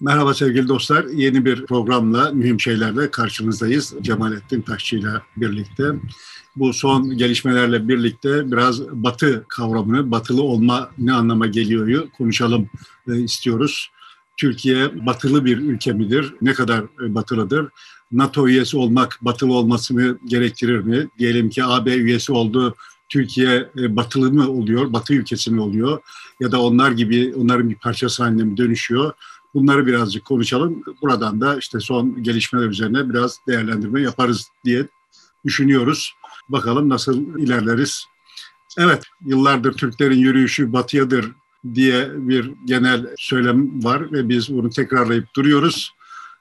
Merhaba sevgili dostlar. Yeni bir programla, mühim şeylerle karşınızdayız. Cemalettin Taşçı ile birlikte. Bu son gelişmelerle birlikte biraz batı kavramını, batılı olma ne anlama geliyoryu konuşalım e, istiyoruz. Türkiye batılı bir ülke midir? Ne kadar e, batılıdır? NATO üyesi olmak batılı olmasını gerektirir mi? Diyelim ki AB üyesi oldu, Türkiye e, batılı mı oluyor, batı ülkesi mi oluyor? Ya da onlar gibi, onların bir parçası haline mi dönüşüyor? Bunları birazcık konuşalım. Buradan da işte son gelişmeler üzerine biraz değerlendirme yaparız diye düşünüyoruz. Bakalım nasıl ilerleriz. Evet, yıllardır Türklerin yürüyüşü batıyadır diye bir genel söylem var ve biz bunu tekrarlayıp duruyoruz.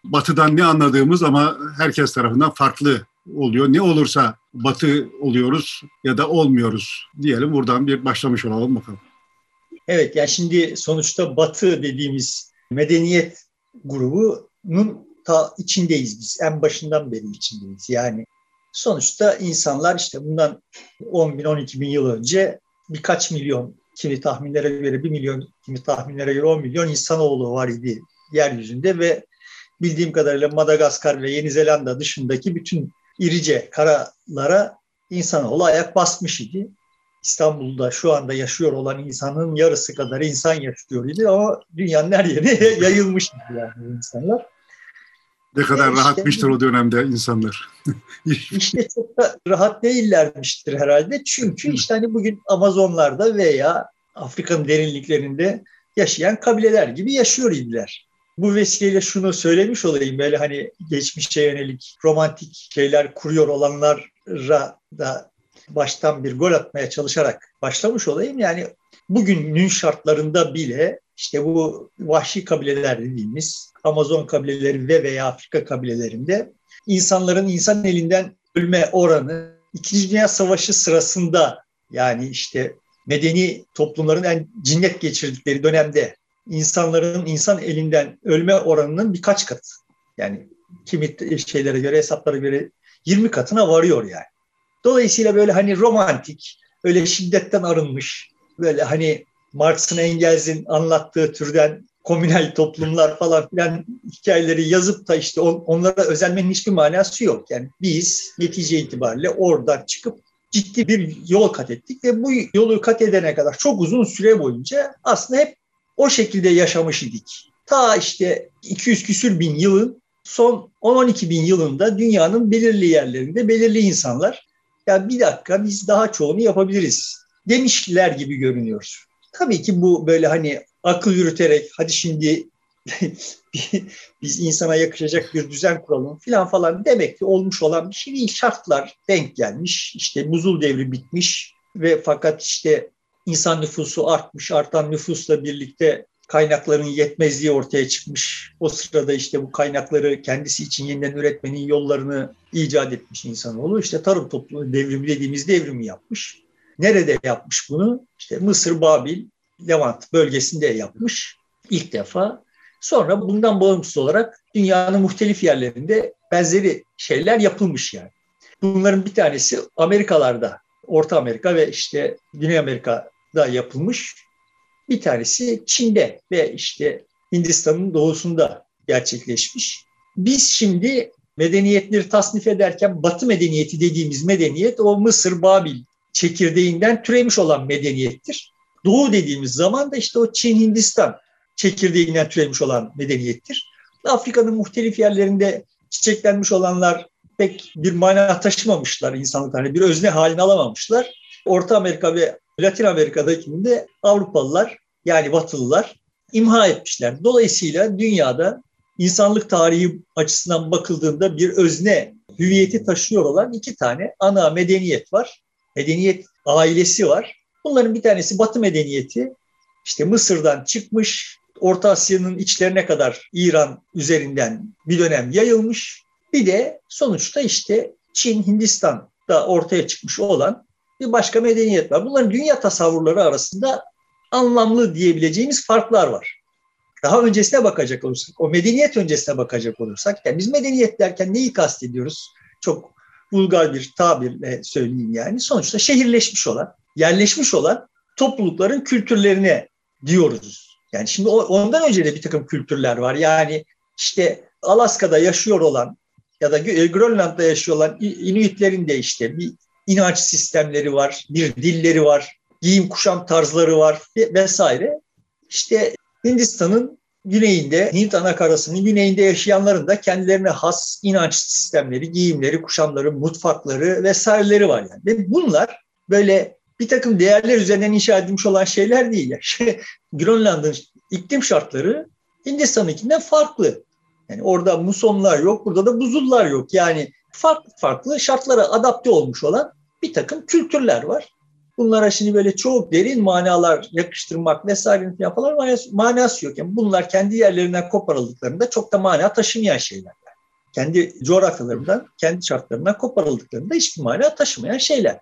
Batıdan ne anladığımız ama herkes tarafından farklı oluyor. Ne olursa batı oluyoruz ya da olmuyoruz diyelim. Buradan bir başlamış olalım bakalım. Evet yani şimdi sonuçta batı dediğimiz medeniyet grubunun ta içindeyiz biz. En başından beri içindeyiz. Yani sonuçta insanlar işte bundan 10 bin 12 bin yıl önce birkaç milyon kimi tahminlere göre 1 milyon kimi tahminlere göre 10 milyon insanoğlu var idi yeryüzünde ve bildiğim kadarıyla Madagaskar ve Yeni Zelanda dışındaki bütün irice karalara insanoğlu ayak basmış idi. İstanbul'da şu anda yaşıyor olan insanın yarısı kadar insan yaşıyor idi ama dünyanın her yerine yayılmıştı yani insanlar. Ne kadar e rahatmıştır o dönemde insanlar. İşte çok da rahat değillermiştir herhalde. Çünkü işte hani bugün Amazonlarda veya Afrika'nın derinliklerinde yaşayan kabileler gibi yaşıyor idiler. Bu vesileyle şunu söylemiş olayım böyle hani geçmişe yönelik romantik şeyler kuruyor olanlara da baştan bir gol atmaya çalışarak başlamış olayım. Yani bugünün şartlarında bile işte bu vahşi kabileler dediğimiz Amazon kabileleri ve veya Afrika kabilelerinde insanların insan elinden ölme oranı İkinci Dünya Savaşı sırasında yani işte medeni toplumların en cinnet geçirdikleri dönemde insanların insan elinden ölme oranının birkaç katı. Yani kimi şeylere göre hesaplara göre 20 katına varıyor yani. Dolayısıyla böyle hani romantik, öyle şiddetten arınmış, böyle hani Marx'ın Engels'in anlattığı türden komünel toplumlar falan filan hikayeleri yazıp da işte on, onlara özenmenin hiçbir manası yok. Yani biz netice itibariyle oradan çıkıp ciddi bir yol kat ettik ve bu yolu kat edene kadar çok uzun süre boyunca aslında hep o şekilde yaşamış idik. Ta işte 200 küsür bin yılın son 10-12 bin yılında dünyanın belirli yerlerinde belirli insanlar ya bir dakika biz daha çoğunu yapabiliriz demişler gibi görünüyor. Tabii ki bu böyle hani akıl yürüterek hadi şimdi biz insana yakışacak bir düzen kuralım filan falan demek ki olmuş olan bir şey değil. Şartlar denk gelmiş. İşte buzul devri bitmiş ve fakat işte insan nüfusu artmış. Artan nüfusla birlikte kaynakların yetmezliği ortaya çıkmış. O sırada işte bu kaynakları kendisi için yeniden üretmenin yollarını icat etmiş insanoğlu. İşte tarım toplumu devrimi dediğimiz devrimi yapmış. Nerede yapmış bunu? İşte Mısır, Babil, Levant bölgesinde yapmış ilk defa. Sonra bundan bağımsız olarak dünyanın muhtelif yerlerinde benzeri şeyler yapılmış yani. Bunların bir tanesi Amerikalarda, Orta Amerika ve işte Güney Amerika'da yapılmış. Bir tanesi Çin'de ve işte Hindistan'ın doğusunda gerçekleşmiş. Biz şimdi medeniyetleri tasnif ederken Batı medeniyeti dediğimiz medeniyet o Mısır, Babil çekirdeğinden türemiş olan medeniyettir. Doğu dediğimiz zaman da işte o Çin, Hindistan çekirdeğinden türemiş olan medeniyettir. Afrika'nın muhtelif yerlerinde çiçeklenmiş olanlar pek bir mana taşımamışlar insanlık hani bir özne halini alamamışlar. Orta Amerika ve Latin Amerika'daki de Avrupalılar yani Batılılar imha etmişler. Dolayısıyla dünyada insanlık tarihi açısından bakıldığında bir özne hüviyeti taşıyor olan iki tane ana medeniyet var. Medeniyet ailesi var. Bunların bir tanesi Batı medeniyeti. İşte Mısır'dan çıkmış, Orta Asya'nın içlerine kadar İran üzerinden bir dönem yayılmış. Bir de sonuçta işte Çin, Hindistan'da ortaya çıkmış olan bir başka medeniyet var. Bunların dünya tasavvurları arasında anlamlı diyebileceğimiz farklar var. Daha öncesine bakacak olursak, o medeniyet öncesine bakacak olursak, yani biz medeniyet derken neyi kastediyoruz? Çok vulgar bir tabirle söyleyeyim yani. Sonuçta şehirleşmiş olan, yerleşmiş olan toplulukların kültürlerine diyoruz. Yani şimdi ondan önce de bir takım kültürler var. Yani işte Alaska'da yaşıyor olan ya da Grönland'da yaşıyor olan Inuitlerin de işte bir inanç sistemleri var, bir dilleri var, giyim kuşam tarzları var vesaire. İşte Hindistan'ın güneyinde, Hint anakarasının güneyinde yaşayanların da kendilerine has inanç sistemleri, giyimleri, kuşamları, mutfakları vesaireleri var yani. Ve bunlar böyle bir takım değerler üzerinden inşa edilmiş olan şeyler değil. Yani şey, Grönland'ın iklim şartları Hindistan'ınkinden farklı. Yani orada musonlar yok, burada da buzullar yok. Yani farklı farklı şartlara adapte olmuş olan bir takım kültürler var. Bunlara şimdi böyle çok derin manalar yakıştırmak vesaire yapılan manası, manası yok. Yani bunlar kendi yerlerinden koparıldıklarında çok da mana taşımayan şeyler. Yani. Kendi coğrafyalarından, kendi şartlarından koparıldıklarında hiçbir mana taşımayan şeyler.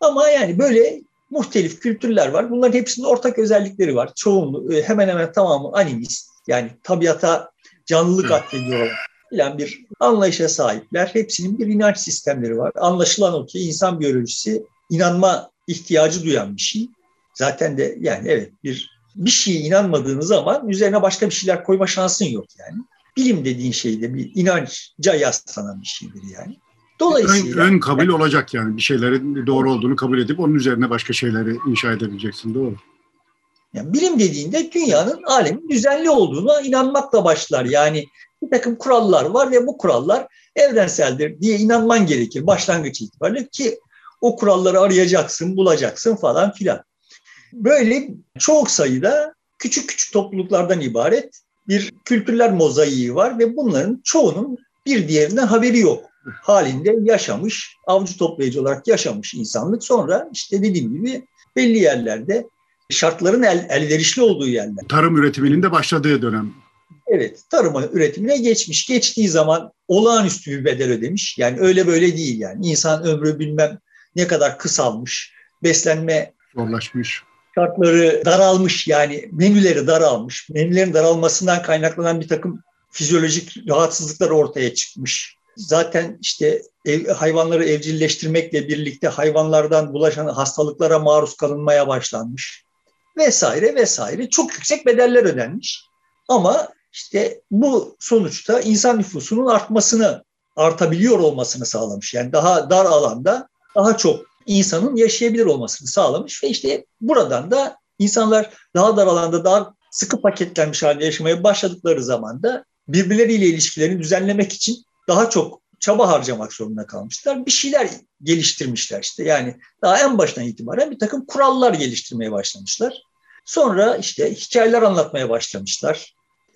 Ama yani böyle muhtelif kültürler var. Bunların hepsinin ortak özellikleri var. Çoğunluğu e, hemen hemen tamamı animist. Yani tabiata canlılık atfediyor filan bir anlayışa sahipler. Hepsinin bir inanç sistemleri var. Anlaşılan o ki insan biyolojisi inanma ihtiyacı duyan bir şey. Zaten de yani evet bir bir şeye inanmadığın zaman üzerine başka bir şeyler koyma şansın yok yani. Bilim dediğin şey de bir inanca yaslanan bir şeydir yani. Dolayısıyla ön, ön kabul yani, olacak yani bir şeylerin doğru olduğunu kabul edip onun üzerine başka şeyleri inşa edebileceksin doğru. Yani bilim dediğinde dünyanın alemin düzenli olduğuna inanmakla başlar. Yani bir takım kurallar var ve bu kurallar evrenseldir diye inanman gerekir başlangıç itibariyle ki o kuralları arayacaksın, bulacaksın falan filan. Böyle çok sayıda küçük küçük topluluklardan ibaret bir kültürler mozaiği var ve bunların çoğunun bir diğerinden haberi yok halinde yaşamış, avcı toplayıcı olarak yaşamış insanlık. Sonra işte dediğim gibi belli yerlerde şartların el, elverişli olduğu yerler. Tarım üretiminin de başladığı dönem. Evet, tarım üretimine geçmiş. Geçtiği zaman olağanüstü bir bedel ödemiş. Yani öyle böyle değil yani. İnsan ömrü bilmem ne kadar kısalmış. Beslenme zorlaşmış. Şartları daralmış yani menüleri daralmış. Menülerin daralmasından kaynaklanan bir takım fizyolojik rahatsızlıklar ortaya çıkmış. Zaten işte ev, hayvanları evcilleştirmekle birlikte hayvanlardan bulaşan hastalıklara maruz kalınmaya başlanmış vesaire vesaire çok yüksek bedeller ödenmiş. Ama işte bu sonuçta insan nüfusunun artmasını, artabiliyor olmasını sağlamış. Yani daha dar alanda daha çok insanın yaşayabilir olmasını sağlamış ve işte buradan da insanlar daha dar alanda daha sıkı paketlenmiş halde yaşamaya başladıkları zaman da birbirleriyle ilişkilerini düzenlemek için daha çok çaba harcamak zorunda kalmışlar. Bir şeyler geliştirmişler işte. Yani daha en baştan itibaren bir takım kurallar geliştirmeye başlamışlar. Sonra işte hikayeler anlatmaya başlamışlar.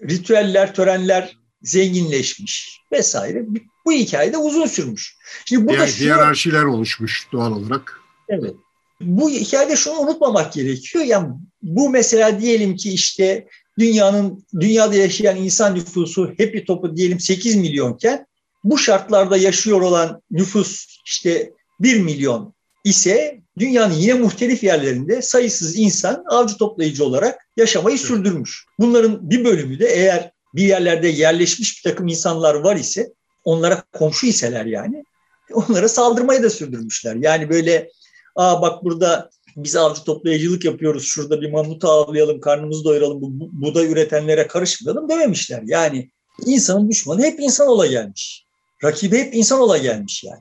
Ritüeller, törenler zenginleşmiş vesaire. Bu hikaye de uzun sürmüş. Şimdi burada Diğer, hiyerarşiler oluşmuş doğal olarak. Evet. Bu hikayede şunu unutmamak gerekiyor. Yani bu mesela diyelim ki işte dünyanın dünyada yaşayan insan nüfusu hep bir topu diyelim 8 milyonken bu şartlarda yaşıyor olan nüfus işte 1 milyon ise dünyanın yine muhtelif yerlerinde sayısız insan avcı toplayıcı olarak yaşamayı sürdürmüş. Bunların bir bölümü de eğer bir yerlerde yerleşmiş bir takım insanlar var ise onlara komşu iseler yani onlara saldırmayı da sürdürmüşler. Yani böyle aa bak burada biz avcı toplayıcılık yapıyoruz şurada bir mamutu avlayalım karnımızı doyuralım bu, buğday üretenlere karışmayalım dememişler. Yani insanın düşmanı hep insan ola gelmiş. Rakibi hep insan ola gelmiş yani.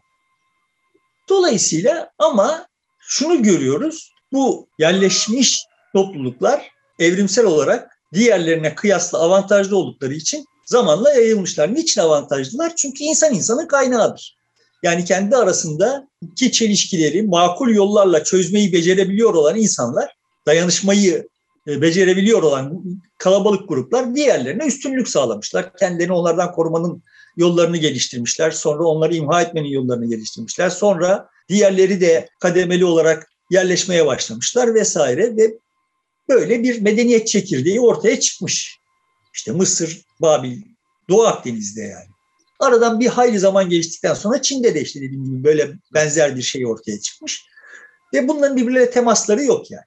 Dolayısıyla ama şunu görüyoruz. Bu yerleşmiş topluluklar evrimsel olarak diğerlerine kıyasla avantajlı oldukları için zamanla yayılmışlar. Niçin avantajlılar? Çünkü insan insanın kaynağıdır. Yani kendi arasında iki çelişkileri makul yollarla çözmeyi becerebiliyor olan insanlar, dayanışmayı e, becerebiliyor olan kalabalık gruplar diğerlerine üstünlük sağlamışlar. Kendilerini onlardan korumanın yollarını geliştirmişler. Sonra onları imha etmenin yollarını geliştirmişler. Sonra diğerleri de kademeli olarak yerleşmeye başlamışlar vesaire ve böyle bir medeniyet çekirdeği ortaya çıkmış. İşte Mısır, Babil, Doğu Akdeniz'de yani. Aradan bir hayli zaman geçtikten sonra Çin'de de işte dediğim gibi böyle benzer bir şey ortaya çıkmış. Ve bunların birbirleriyle temasları yok yani.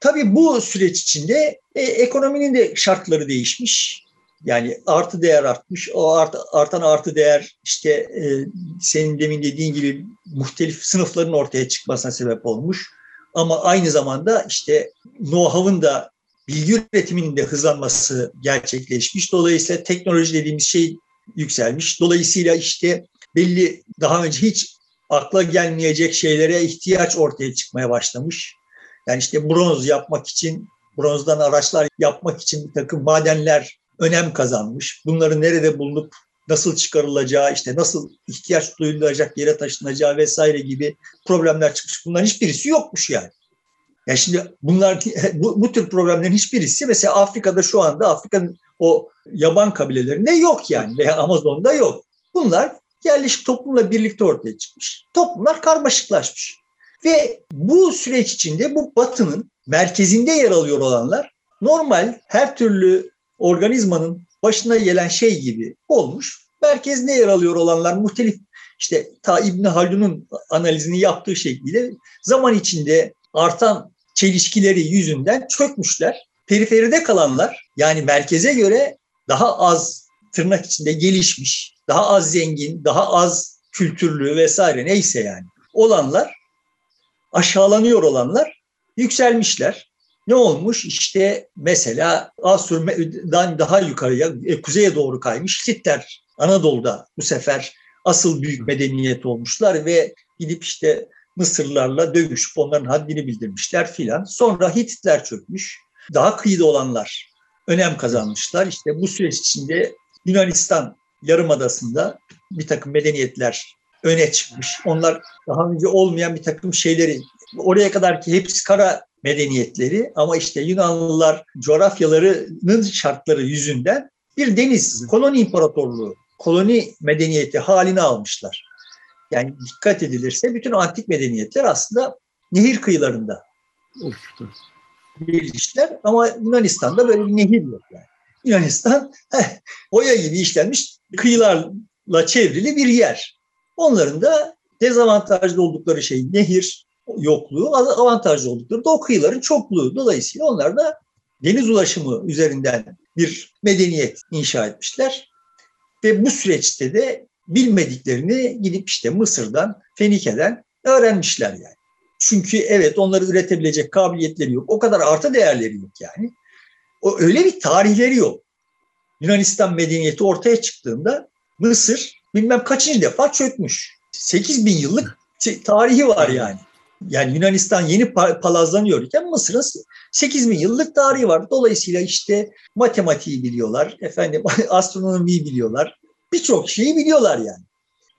Tabii bu süreç içinde e, ekonominin de şartları değişmiş. Yani artı değer artmış. O art, artan artı değer işte e, senin demin dediğin gibi muhtelif sınıfların ortaya çıkmasına sebep olmuş. Ama aynı zamanda işte know-how'ın da bilgi üretiminin de hızlanması gerçekleşmiş. Dolayısıyla teknoloji dediğimiz şey yükselmiş. Dolayısıyla işte belli daha önce hiç akla gelmeyecek şeylere ihtiyaç ortaya çıkmaya başlamış. Yani işte bronz yapmak için, bronzdan araçlar yapmak için bir takım madenler önem kazanmış. Bunları nerede bulunup nasıl çıkarılacağı, işte nasıl ihtiyaç duyulacak yere taşınacağı vesaire gibi problemler çıkmış. Bunların hiçbirisi yokmuş yani. Yani şimdi bunlar bu, bu tür problemlerin hiçbirisi mesela Afrika'da şu anda Afrika'nın o yaban kabilelerinde yok yani veya Amazon'da yok. Bunlar yerleşik toplumla birlikte ortaya çıkmış. Toplumlar karmaşıklaşmış. Ve bu süreç içinde bu batının merkezinde yer alıyor olanlar normal her türlü organizmanın başına gelen şey gibi olmuş. Merkezinde yer alıyor olanlar muhtelif işte ta İbni Haldun'un analizini yaptığı şekilde zaman içinde artan çelişkileri yüzünden çökmüşler. Periferide kalanlar yani merkeze göre daha az tırnak içinde gelişmiş, daha az zengin, daha az kültürlü vesaire neyse yani olanlar aşağılanıyor olanlar yükselmişler. Ne olmuş? İşte mesela Asur'dan daha yukarıya, e, kuzeye doğru kaymış Hitler Anadolu'da bu sefer asıl büyük medeniyet olmuşlar ve gidip işte Mısırlarla dövüşüp onların haddini bildirmişler filan. Sonra Hititler çökmüş. Daha kıyıda olanlar önem kazanmışlar. İşte bu süreç içinde Yunanistan Yarımadası'nda bir takım medeniyetler öne çıkmış. Onlar daha önce olmayan bir takım şeyleri oraya kadar ki hepsi kara medeniyetleri ama işte Yunanlılar coğrafyalarının şartları yüzünden bir deniz koloni imparatorluğu, koloni medeniyeti halini almışlar. Yani dikkat edilirse bütün antik medeniyetler aslında nehir kıyılarında oluştu. Gelişler ama Yunanistan'da böyle bir nehir yok yani. Yunanistan heh, oya gibi işlenmiş kıyılarla çevrili bir yer. Onların da dezavantajlı oldukları şey nehir yokluğu, avantajlı oldukları da o kıyıların çokluğu. Dolayısıyla onlar da deniz ulaşımı üzerinden bir medeniyet inşa etmişler. Ve bu süreçte de bilmediklerini gidip işte Mısır'dan, Fenike'den öğrenmişler yani. Çünkü evet onları üretebilecek kabiliyetleri yok. O kadar artı değerleri yok yani. O öyle bir tarihleri yok. Yunanistan medeniyeti ortaya çıktığında Mısır bilmem kaçıncı defa çökmüş. 8 bin yıllık tarihi var yani. Yani Yunanistan yeni palazlanıyor iken Mısır'ın 8 bin yıllık tarihi var. Dolayısıyla işte matematiği biliyorlar, efendim astronomiyi biliyorlar, birçok şeyi biliyorlar yani.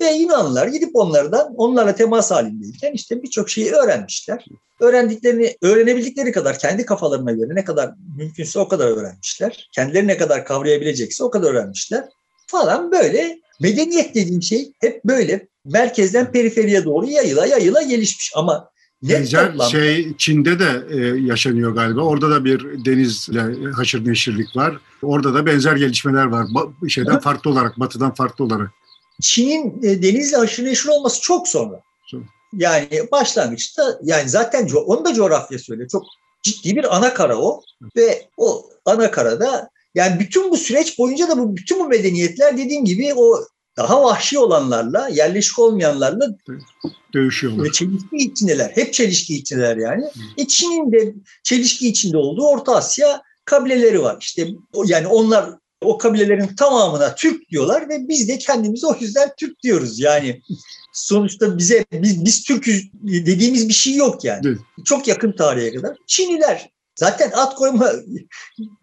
Ve Yunanlılar gidip onlardan, onlarla temas halindeyken işte birçok şeyi öğrenmişler. Öğrendiklerini, öğrenebildikleri kadar kendi kafalarına göre ne kadar mümkünse o kadar öğrenmişler. Kendileri ne kadar kavrayabilecekse o kadar öğrenmişler. Falan böyle medeniyet dediğim şey hep böyle merkezden periferiye doğru yayıla yayıla gelişmiş. Ama Benzer şey Çin'de de e, yaşanıyor galiba. Orada da bir denizle haşır neşirlik var. Orada da benzer gelişmeler var. Ba- şeyden farklı olarak, batıdan farklı olarak. Çin'in e, denizle haşır neşir olması çok sonra. Çok. Yani başlangıçta yani zaten onu da coğrafya söylüyor. Çok ciddi bir ana kara o ve o ana karada yani bütün bu süreç boyunca da bu bütün bu medeniyetler dediğim gibi o daha vahşi olanlarla, yerleşik olmayanlarla dövüşüyorlar. Çelişki içindeler. Hep çelişki içindeler yani. E Çin'in de çelişki içinde olduğu Orta Asya kabileleri var. İşte yani onlar o kabilelerin tamamına Türk diyorlar ve biz de kendimizi o yüzden Türk diyoruz. Yani sonuçta bize biz, biz Türk'üz dediğimiz bir şey yok yani. Evet. Çok yakın tarihe kadar. Çinliler zaten at koyma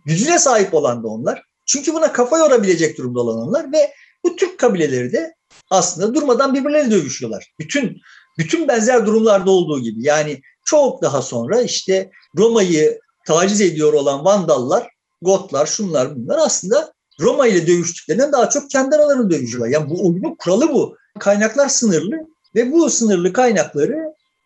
gücüne sahip olan da onlar. Çünkü buna kafa yorabilecek durumda olanlar ve bu Türk kabileleri de aslında durmadan birbirleri dövüşüyorlar. Bütün bütün benzer durumlarda olduğu gibi. Yani çok daha sonra işte Roma'yı taciz ediyor olan Vandallar, Gotlar, şunlar bunlar aslında Roma ile dövüştüklerinden daha çok kendi aralarını dövüşüyorlar. Yani bu oyunun kuralı bu. Kaynaklar sınırlı ve bu sınırlı kaynakları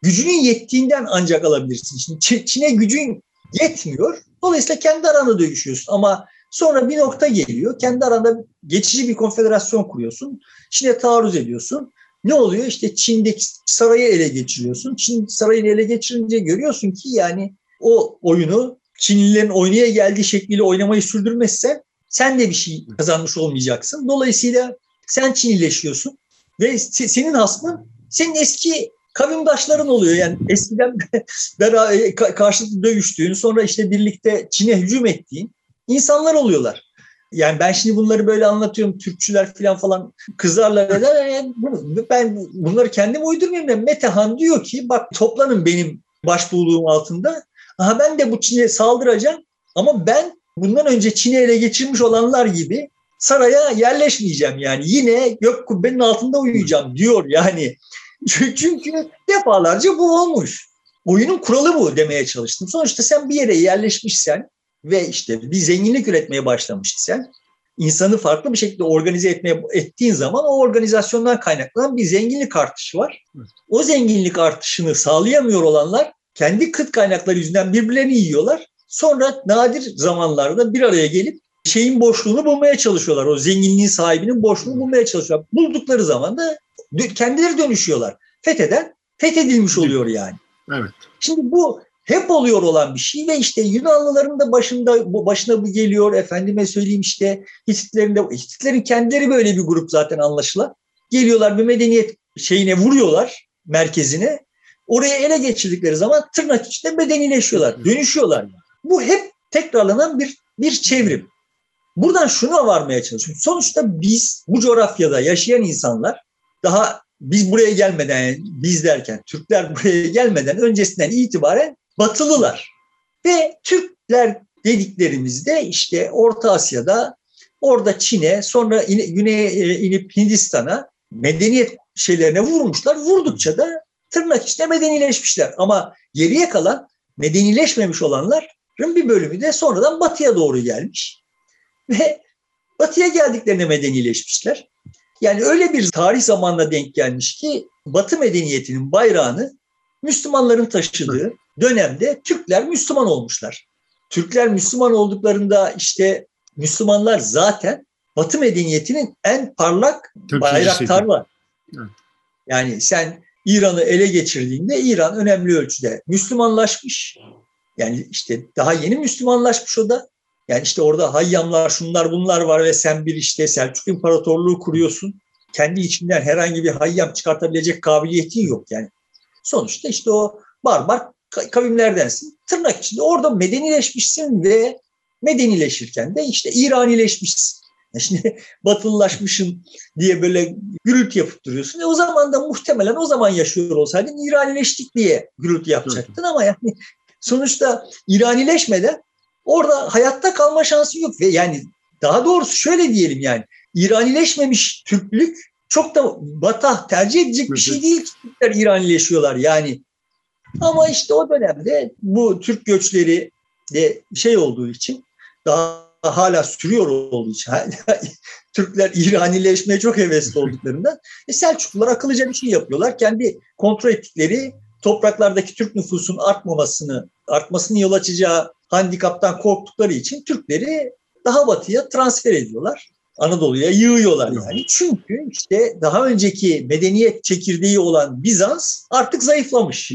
gücünün yettiğinden ancak alabilirsin. Şimdi Çin'e gücün yetmiyor. Dolayısıyla kendi aranda dövüşüyorsun. Ama Sonra bir nokta geliyor. Kendi aranda geçici bir konfederasyon kuruyorsun. Çin'e taarruz ediyorsun. Ne oluyor? İşte Çin'deki sarayı ele geçiriyorsun. Çin sarayını ele geçirince görüyorsun ki yani o oyunu Çinlilerin oynaya geldiği şekliyle oynamayı sürdürmezsen sen de bir şey kazanmış olmayacaksın. Dolayısıyla sen Çinileşiyorsun ve senin hasmın senin eski kavimdaşların oluyor. Yani eskiden beraber karşılıklı dövüştüğün, sonra işte birlikte Çin'e hücum ettiğin insanlar oluyorlar. Yani ben şimdi bunları böyle anlatıyorum. Türkçüler falan falan kızarlar eder. Yani ben bunları kendim uydurmuyorum. Metehan diyor ki bak toplanın benim başbuğluğum altında. Aha ben de bu Çin'e saldıracağım. Ama ben bundan önce Çin'i ele geçirmiş olanlar gibi saraya yerleşmeyeceğim yani. Yine gök kubbenin altında uyuyacağım diyor yani. Çünkü defalarca bu olmuş. Oyunun kuralı bu demeye çalıştım. Sonuçta sen bir yere yerleşmişsen ve işte bir zenginlik üretmeye başlamışsan insanı farklı bir şekilde organize etmeye ettiğin zaman o organizasyondan kaynaklanan bir zenginlik artışı var. O zenginlik artışını sağlayamıyor olanlar kendi kıt kaynakları yüzünden birbirlerini yiyorlar. Sonra nadir zamanlarda bir araya gelip şeyin boşluğunu bulmaya çalışıyorlar. O zenginliğin sahibinin boşluğunu bulmaya çalışıyorlar. Buldukları zaman da kendileri dönüşüyorlar. Fetheden fethedilmiş oluyor yani. Evet. Şimdi bu hep oluyor olan bir şey ve işte Yunanlıların da başında bu başına bu geliyor. Efendime söyleyeyim işte Hititlerin de Hititlerin kendileri böyle bir grup zaten anlaşılan. Geliyorlar bir medeniyet şeyine vuruyorlar merkezine. Oraya ele geçirdikleri zaman tırnak içinde medenileşiyorlar, dönüşüyorlar. Bu hep tekrarlanan bir bir çevrim. Buradan şuna varmaya çalışıyorum. Sonuçta biz bu coğrafyada yaşayan insanlar daha biz buraya gelmeden yani biz derken Türkler buraya gelmeden öncesinden itibaren batılılar. Ve Türkler dediklerimizde işte Orta Asya'da orada Çin'e sonra in, güneye inip Hindistan'a medeniyet şeylerine vurmuşlar. Vurdukça da tırnak içinde medenileşmişler. Ama geriye kalan medenileşmemiş olanların bir bölümü de sonradan batıya doğru gelmiş. Ve batıya geldiklerinde medenileşmişler. Yani öyle bir tarih zamanına denk gelmiş ki Batı medeniyetinin bayrağını Müslümanların taşıdığı dönemde Türkler Müslüman olmuşlar. Türkler Müslüman olduklarında işte Müslümanlar zaten Batı medeniyetinin en parlak bayraktarlar. Yani sen İran'ı ele geçirdiğinde İran önemli ölçüde Müslümanlaşmış. Yani işte daha yeni Müslümanlaşmış o da. Yani işte orada hayyamlar, şunlar bunlar var ve sen bir işte Selçuk İmparatorluğu kuruyorsun. Kendi içinden herhangi bir hayyam çıkartabilecek kabiliyetin yok yani. Sonuçta işte o barbar kavimlerdensin. Tırnak içinde orada medenileşmişsin ve medenileşirken de işte İranileşmişsin. Yani şimdi batılılaşmışım diye böyle gürültü yapıp duruyorsun. E o zaman da muhtemelen o zaman yaşıyor olsaydın İranileştik diye gürültü yapacaktın ama yani sonuçta İranileşmeden orada hayatta kalma şansı yok ve yani daha doğrusu şöyle diyelim yani İranileşmemiş Türklük çok da Batı tercih edecek bir şey değil ki Türkler İranileşiyorlar yani. Ama işte o dönemde bu Türk göçleri de şey olduğu için daha hala sürüyor olduğu için Türkler İranileşmeye çok hevesli olduklarından e, Selçuklular akıllıca bir şey yapıyorlar. Kendi kontrol ettikleri topraklardaki Türk nüfusun artmamasını, artmasını yol açacağı handikaptan korktukları için Türkleri daha batıya transfer ediyorlar. Anadolu'ya yığıyorlar yani. Çünkü işte daha önceki medeniyet çekirdeği olan Bizans artık zayıflamış.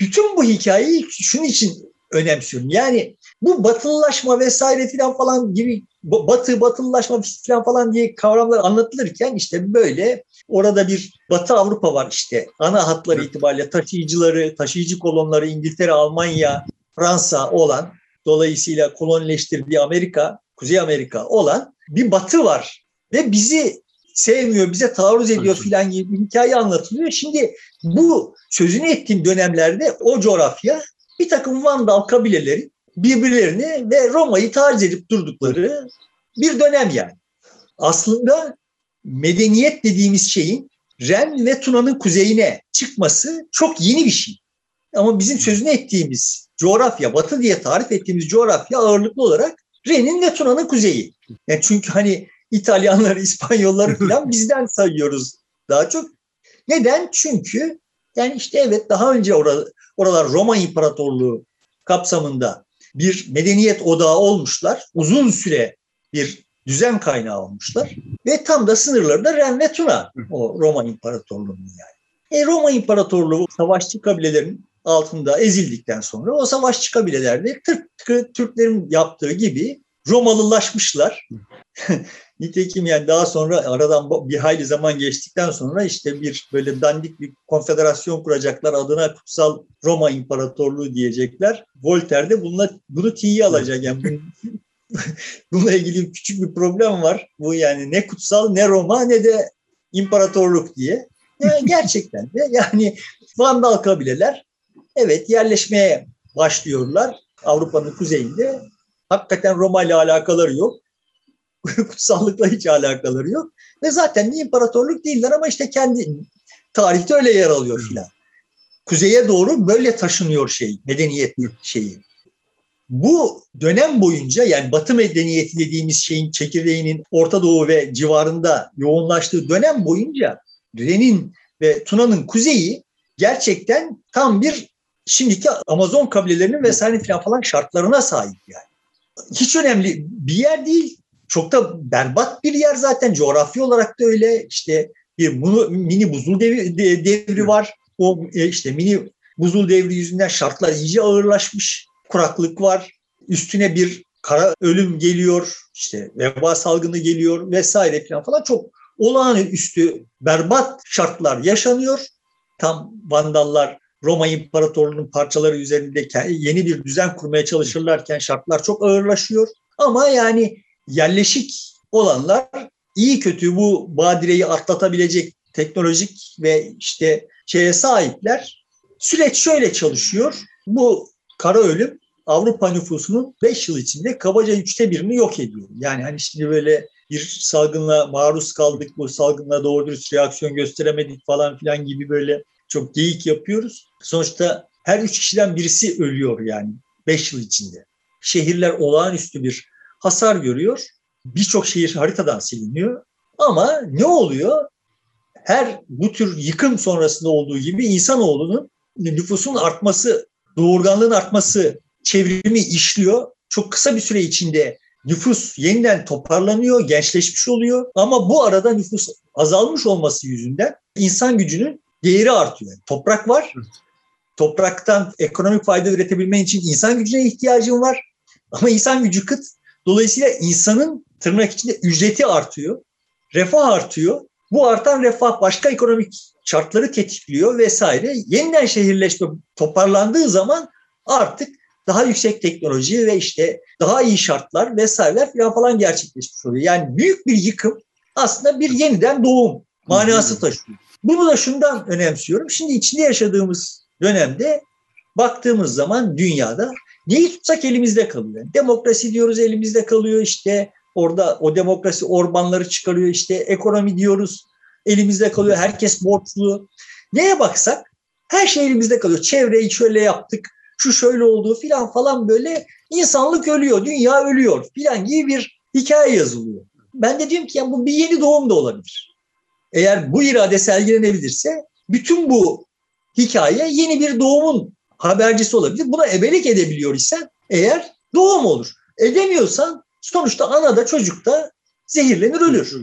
Bütün bu hikayeyi şunun için önemsiyorum. Yani bu batılılaşma vesaire filan falan gibi batı batılılaşma filan falan diye kavramlar anlatılırken işte böyle orada bir Batı Avrupa var işte. Ana hatları itibariyle taşıyıcıları, taşıyıcı kolonları İngiltere, Almanya, Fransa olan dolayısıyla kolonileştirdiği Amerika, Kuzey Amerika olan bir batı var. Ve bizi sevmiyor, bize taarruz ediyor filan gibi bir hikaye anlatılıyor. Şimdi bu sözünü ettiğim dönemlerde o coğrafya bir takım Vandal kabileleri birbirlerini ve Roma'yı taciz edip durdukları bir dönem yani. Aslında medeniyet dediğimiz şeyin Ren ve Tuna'nın kuzeyine çıkması çok yeni bir şey. Ama bizim sözünü ettiğimiz coğrafya, batı diye tarif ettiğimiz coğrafya ağırlıklı olarak Ren'in ve Tuna'nın kuzeyi. Yani çünkü hani İtalyanları, İspanyolları falan bizden sayıyoruz daha çok. Neden? Çünkü yani işte evet daha önce oralar, oralar Roma İmparatorluğu kapsamında bir medeniyet odağı olmuşlar. Uzun süre bir düzen kaynağı olmuşlar. Ve tam da sınırlarında Ren ve Tuna o Roma İmparatorluğu'nun yani. E Roma İmparatorluğu savaşçı kabilelerin altında ezildikten sonra o savaşçı kabilelerde tıpkı Türklerin yaptığı gibi Romalılaşmışlar Nitekim yani daha sonra aradan bir hayli zaman geçtikten sonra işte bir böyle dandik bir konfederasyon kuracaklar. Adına Kutsal Roma İmparatorluğu diyecekler. Voltaire de bununla, bunu tiye alacak. Yani bununla ilgili küçük bir problem var. Bu yani ne kutsal ne Roma ne de imparatorluk diye. Yani gerçekten de yani Vandal kabileler evet yerleşmeye başlıyorlar Avrupa'nın kuzeyinde. Hakikaten Roma ile alakaları yok. Kutsallıkla hiç alakaları yok. Ve zaten bir imparatorluk değiller ama işte kendi tarihte öyle yer alıyor filan. Kuzeye doğru böyle taşınıyor şey, medeniyet şeyi. Bu dönem boyunca yani Batı medeniyeti dediğimiz şeyin çekirdeğinin Orta Doğu ve civarında yoğunlaştığı dönem boyunca Ren'in ve Tuna'nın kuzeyi gerçekten tam bir şimdiki Amazon kabilelerinin vesaire falan şartlarına sahip yani. Hiç önemli bir yer değil. Çok da berbat bir yer zaten. Coğrafi olarak da öyle. İşte bir mini buzul devri, devri var. O e, işte mini buzul devri yüzünden şartlar iyice ağırlaşmış. Kuraklık var. Üstüne bir kara ölüm geliyor. işte veba salgını geliyor vesaire falan falan çok olağanüstü berbat şartlar yaşanıyor. Tam Vandallar Roma İmparatorluğu'nun parçaları üzerinde yeni bir düzen kurmaya çalışırlarken şartlar çok ağırlaşıyor. Ama yani yerleşik olanlar iyi kötü bu badireyi atlatabilecek teknolojik ve işte şeye sahipler. Süreç şöyle çalışıyor. Bu kara ölüm Avrupa nüfusunun 5 yıl içinde kabaca üçte birini yok ediyor. Yani hani şimdi böyle bir salgınla maruz kaldık, bu salgınla doğru dürüst reaksiyon gösteremedik falan filan gibi böyle çok geyik yapıyoruz. Sonuçta her üç kişiden birisi ölüyor yani 5 yıl içinde. Şehirler olağanüstü bir hasar görüyor. Birçok şehir haritadan siliniyor. Ama ne oluyor? Her bu tür yıkım sonrasında olduğu gibi insanoğlunun nüfusun artması, doğurganlığın artması çevrimi işliyor. Çok kısa bir süre içinde nüfus yeniden toparlanıyor, gençleşmiş oluyor. Ama bu arada nüfus azalmış olması yüzünden insan gücünün değeri artıyor. Toprak var. Topraktan ekonomik fayda üretebilmen için insan gücüne ihtiyacın var. Ama insan gücü kıt. Dolayısıyla insanın tırnak içinde ücreti artıyor. Refah artıyor. Bu artan refah başka ekonomik şartları tetikliyor vesaire. Yeniden şehirleşme toparlandığı zaman artık daha yüksek teknoloji ve işte daha iyi şartlar vesaireler falan falan gerçekleşmiş oluyor. Yani büyük bir yıkım aslında bir yeniden doğum manası taşıyor. Bunu da şundan önemsiyorum. Şimdi içinde yaşadığımız dönemde baktığımız zaman dünyada neyi tutsak elimizde kalıyor. Demokrasi diyoruz elimizde kalıyor işte orada o demokrasi orbanları çıkarıyor işte ekonomi diyoruz elimizde kalıyor herkes borçlu. Neye baksak her şey elimizde kalıyor. Çevreyi şöyle yaptık şu şöyle oldu filan falan böyle insanlık ölüyor dünya ölüyor filan gibi bir hikaye yazılıyor. Ben de diyorum ki yani bu bir yeni doğum da olabilir eğer bu irade sergilenebilirse bütün bu hikaye yeni bir doğumun habercisi olabilir. Buna ebelik edebiliyor ise eğer doğum olur. Edemiyorsan sonuçta ana da çocuk da zehirlenir ölür.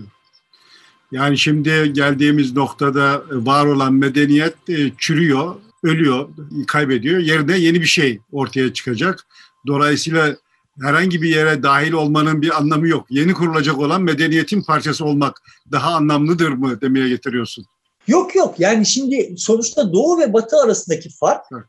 Yani şimdi geldiğimiz noktada var olan medeniyet e, çürüyor, ölüyor, kaybediyor. Yerine yeni bir şey ortaya çıkacak. Dolayısıyla herhangi bir yere dahil olmanın bir anlamı yok. Yeni kurulacak olan medeniyetin parçası olmak daha anlamlıdır mı demeye getiriyorsun? Yok yok yani şimdi sonuçta Doğu ve Batı arasındaki fark evet.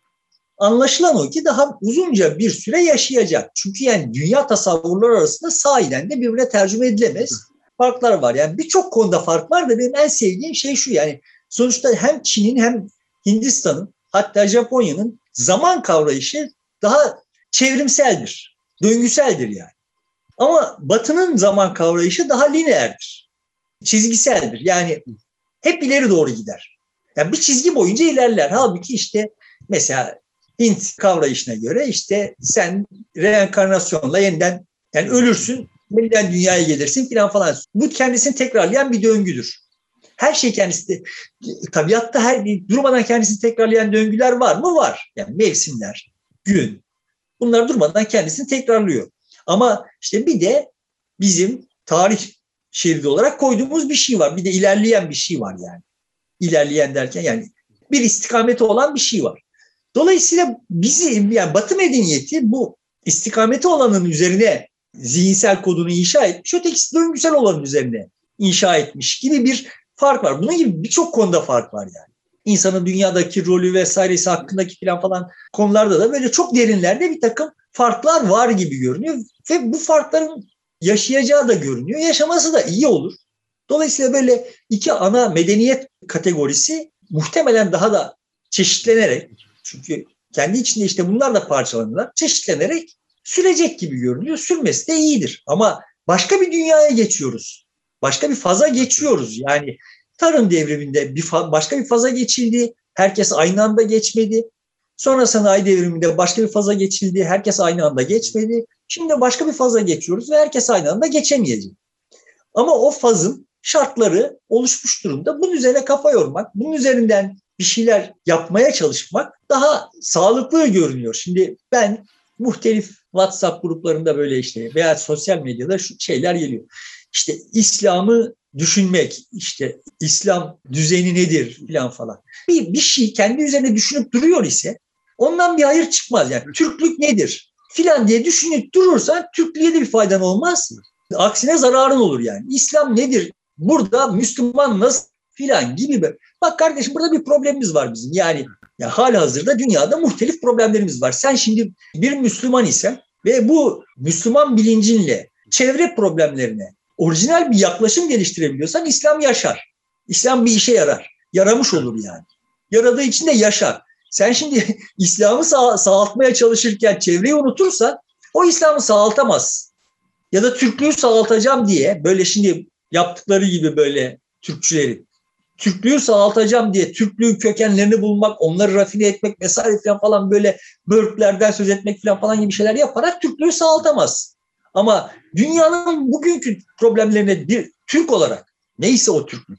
Anlaşılan o ki daha uzunca bir süre yaşayacak. Çünkü yani dünya tasavvurları arasında sahiden de birbirine tercüme edilemez farklar var. Yani birçok konuda fark var da benim en sevdiğim şey şu yani sonuçta hem Çin'in hem Hindistan'ın hatta Japonya'nın zaman kavrayışı daha çevrimseldir döngüseldir yani. Ama Batı'nın zaman kavrayışı daha lineerdir. Çizgiseldir. Yani hep ileri doğru gider. Yani bir çizgi boyunca ilerler. Halbuki işte mesela Hint kavrayışına göre işte sen reenkarnasyonla yeniden yani ölürsün, yeniden dünyaya gelirsin falan falan. Bu kendisini tekrarlayan bir döngüdür. Her şey kendisi de, tabiatta her durmadan kendisini tekrarlayan döngüler var mı? Var. Yani mevsimler, gün, Bunlar durmadan kendisini tekrarlıyor. Ama işte bir de bizim tarih şeridi olarak koyduğumuz bir şey var. Bir de ilerleyen bir şey var yani. İlerleyen derken yani bir istikameti olan bir şey var. Dolayısıyla bizi yani Batı medeniyeti bu istikameti olanın üzerine zihinsel kodunu inşa etmiş, ötekisi döngüsel olanın üzerine inşa etmiş gibi bir fark var. Bunun gibi birçok konuda fark var yani. İnsanın dünyadaki rolü vesairesi hakkındaki falan falan konularda da böyle çok derinlerde bir takım farklar var gibi görünüyor. Ve bu farkların yaşayacağı da görünüyor. Yaşaması da iyi olur. Dolayısıyla böyle iki ana medeniyet kategorisi muhtemelen daha da çeşitlenerek çünkü kendi içinde işte bunlar da parçalanırlar. Çeşitlenerek sürecek gibi görünüyor. Sürmesi de iyidir. Ama başka bir dünyaya geçiyoruz. Başka bir faza geçiyoruz. Yani tarım devriminde bir başka bir faza geçildi. Herkes aynı anda geçmedi. Sonra sanayi devriminde başka bir faza geçildi. Herkes aynı anda geçmedi. Şimdi başka bir faza geçiyoruz ve herkes aynı anda geçemeyecek. Ama o fazın şartları oluşmuş durumda. Bunun üzerine kafa yormak, bunun üzerinden bir şeyler yapmaya çalışmak daha sağlıklı görünüyor. Şimdi ben muhtelif WhatsApp gruplarında böyle işte veya sosyal medyada şu şeyler geliyor. İşte İslam'ı düşünmek, işte İslam düzeni nedir falan falan. Bir, bir şey kendi üzerine düşünüp duruyor ise ondan bir hayır çıkmaz. Yani Türklük nedir filan diye düşünüp durursan Türklüğe de bir faydan olmaz. Aksine zararın olur yani. İslam nedir? Burada Müslüman nasıl filan gibi. Bak kardeşim burada bir problemimiz var bizim. Yani ya hala hazırda dünyada muhtelif problemlerimiz var. Sen şimdi bir Müslüman isen ve bu Müslüman bilincinle çevre problemlerine orijinal bir yaklaşım geliştirebiliyorsan İslam yaşar. İslam bir işe yarar. Yaramış olur yani. Yaradığı için de yaşar. Sen şimdi İslam'ı sağ, sağaltmaya çalışırken çevreyi unutursan o İslam'ı sağaltamaz. Ya da Türklüğü sağaltacağım diye böyle şimdi yaptıkları gibi böyle Türkçüleri Türklüğü sağaltacağım diye Türklüğün kökenlerini bulmak, onları rafine etmek vesaire falan, falan böyle börklerden söz etmek falan, falan gibi şeyler yaparak Türklüğü sağaltamaz. Ama dünyanın bugünkü problemlerine bir Türk olarak neyse o Türklük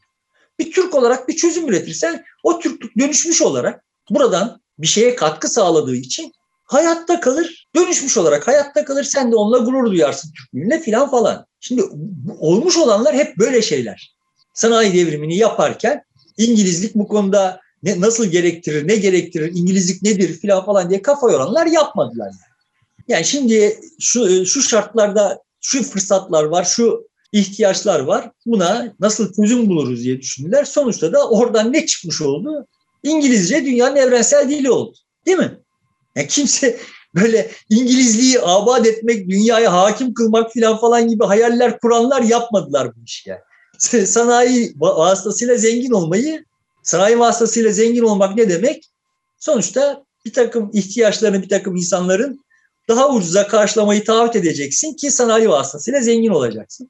bir Türk olarak bir çözüm üretirsen o Türklük dönüşmüş olarak buradan bir şeye katkı sağladığı için hayatta kalır, dönüşmüş olarak hayatta kalır. Sen de onunla gurur duyarsın Türklüğüne filan falan. Şimdi olmuş olanlar hep böyle şeyler sanayi devrimini yaparken İngilizlik bu konuda ne, nasıl gerektirir, ne gerektirir, İngilizlik nedir filan falan diye kafa yoranlar yapmadılar. Yani. yani şimdi şu, şu şartlarda şu fırsatlar var, şu ihtiyaçlar var. Buna nasıl çözüm buluruz diye düşündüler. Sonuçta da oradan ne çıkmış oldu? İngilizce dünyanın evrensel dili oldu. Değil mi? Yani kimse böyle İngilizliği abad etmek, dünyaya hakim kılmak filan falan gibi hayaller kuranlar yapmadılar bu işi yani. sanayi vasıtasıyla zengin olmayı, sanayi vasıtasıyla zengin olmak ne demek? Sonuçta bir takım ihtiyaçlarını bir takım insanların daha ucuza karşılamayı taahhüt edeceksin ki sanayi vasıtasıyla zengin olacaksın.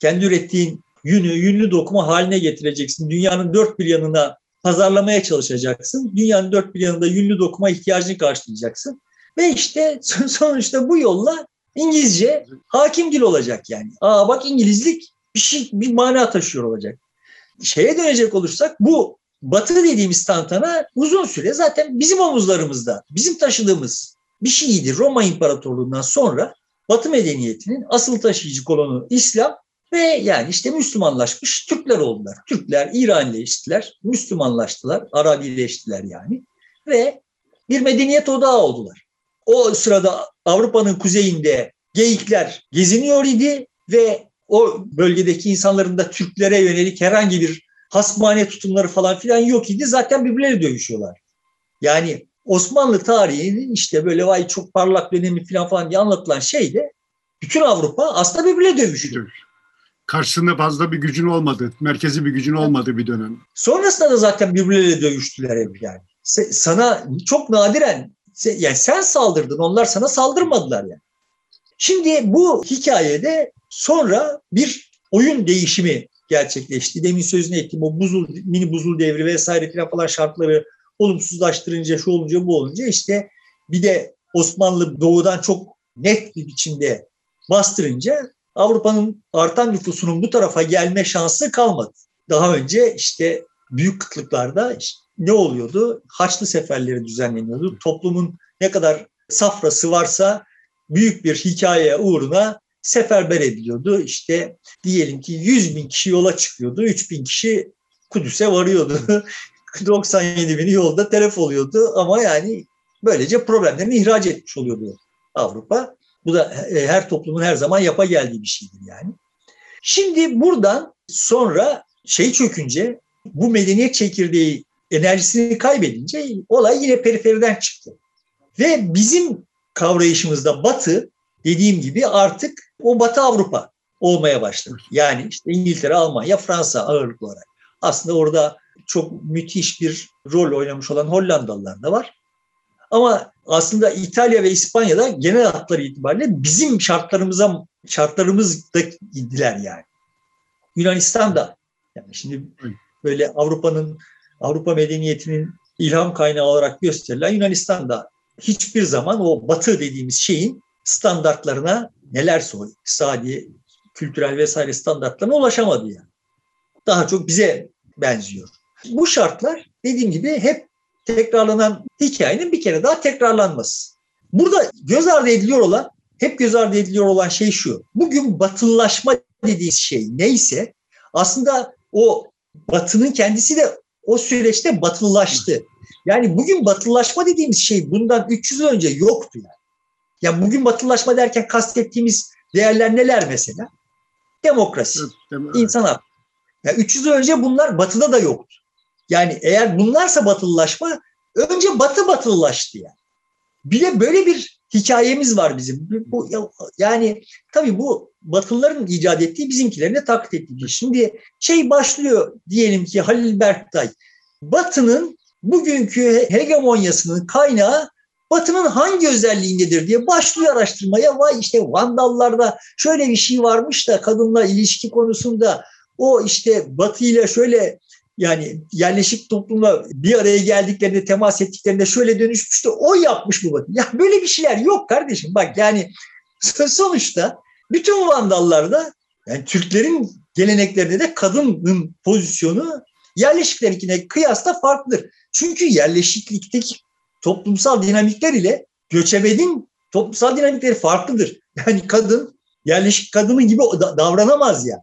Kendi ürettiğin yünü, yünlü dokuma haline getireceksin. Dünyanın dört bir yanına pazarlamaya çalışacaksın. Dünyanın dört bir yanında yünlü dokuma ihtiyacını karşılayacaksın. Ve işte sonuçta bu yolla İngilizce hakim dil olacak yani. Aa bak İngilizlik bir şey bir mana taşıyor olacak. Şeye dönecek olursak bu batı dediğimiz tantana uzun süre zaten bizim omuzlarımızda, bizim taşıdığımız bir şeydi. Roma İmparatorluğu'ndan sonra Batı medeniyetinin asıl taşıyıcı kolonu İslam ve yani işte Müslümanlaşmış Türkler oldular. Türkler İranileştiler, Müslümanlaştılar, Arabileştiler yani ve bir medeniyet odağı oldular. O sırada Avrupa'nın kuzeyinde geyikler geziniyor idi ve o bölgedeki insanların da Türklere yönelik herhangi bir hasmane tutumları falan filan yok idi. Zaten birbirleri dövüşüyorlar. Yani Osmanlı tarihinin işte böyle vay çok parlak dönemi falan falan diye anlatılan şey de bütün Avrupa aslında birbirle dövüşüyor. Karşısında fazla bir gücün olmadı, merkezi bir gücün olmadı bir dönem. Sonrasında da zaten birbirleriyle dövüştüler hep yani. Sana çok nadiren yani sen saldırdın, onlar sana saldırmadılar yani. Şimdi bu hikayede Sonra bir oyun değişimi gerçekleşti. Demin sözünü ettiğim o buzul, mini buzul devri vesaire falan şartları olumsuzlaştırınca, şu olunca bu olunca işte bir de Osmanlı doğudan çok net bir biçimde bastırınca Avrupa'nın artan nüfusunun bu tarafa gelme şansı kalmadı. Daha önce işte büyük kıtlıklarda işte ne oluyordu? Haçlı seferleri düzenleniyordu. Toplumun ne kadar safrası varsa büyük bir hikaye uğruna seferber ediliyordu. İşte diyelim ki 100 bin kişi yola çıkıyordu. 3 bin kişi Kudüs'e varıyordu. 97 bini yolda telef oluyordu ama yani böylece problemlerini ihraç etmiş oluyordu Avrupa. Bu da e, her toplumun her zaman yapa geldiği bir şeydir yani. Şimdi buradan sonra şey çökünce bu medeniyet çekirdeği enerjisini kaybedince olay yine periferiden çıktı. Ve bizim kavrayışımızda Batı dediğim gibi artık o Batı Avrupa olmaya başladı. Yani işte İngiltere, Almanya, Fransa ağırlıklı olarak. Aslında orada çok müthiş bir rol oynamış olan Hollandalılar da var. Ama aslında İtalya ve İspanya'da genel hatları itibariyle bizim şartlarımıza şartlarımızda idiler yani. Yunanistan da yani şimdi böyle Avrupa'nın Avrupa medeniyetinin ilham kaynağı olarak gösterilen Yunanistan da hiçbir zaman o batı dediğimiz şeyin standartlarına nelerse o iktisadi, kültürel vesaire standartlarına ulaşamadı yani. Daha çok bize benziyor. Bu şartlar dediğim gibi hep tekrarlanan hikayenin bir kere daha tekrarlanması. Burada göz ardı ediliyor olan, hep göz ardı ediliyor olan şey şu. Bugün batılılaşma dediğimiz şey neyse aslında o batının kendisi de o süreçte batılılaştı. Yani bugün batılılaşma dediğimiz şey bundan 300 yıl önce yoktu yani. Ya bugün batılılaşma derken kastettiğimiz değerler neler mesela? Demokrasi, evet, insan hakları. Ya 300 yıl önce bunlar batıda da yoktu. Yani eğer bunlarsa batılılaşma önce batı batılılaştı yani. Bir de böyle bir hikayemiz var bizim. Bu, yani tabii bu Batılıların icat ettiği bizimkilerin de taklit ettiği. Şimdi şey başlıyor diyelim ki Halil Berktay. Batı'nın bugünkü hegemonyasının kaynağı Batı'nın hangi özelliğindedir diye başlıyor araştırmaya. Vay işte Vandallarda şöyle bir şey varmış da kadınla ilişki konusunda o işte Batı ile şöyle yani yerleşik toplumla bir araya geldiklerinde temas ettiklerinde şöyle dönüşmüş de o yapmış bu Batı. Ya böyle bir şeyler yok kardeşim. Bak yani sonuçta bütün Vandallarda yani Türklerin geleneklerinde de kadının pozisyonu yerleşiklerinkine kıyasla farklıdır. Çünkü yerleşiklikteki toplumsal dinamikler ile göçebenin toplumsal dinamikleri farklıdır. Yani kadın yerleşik kadını gibi davranamaz ya.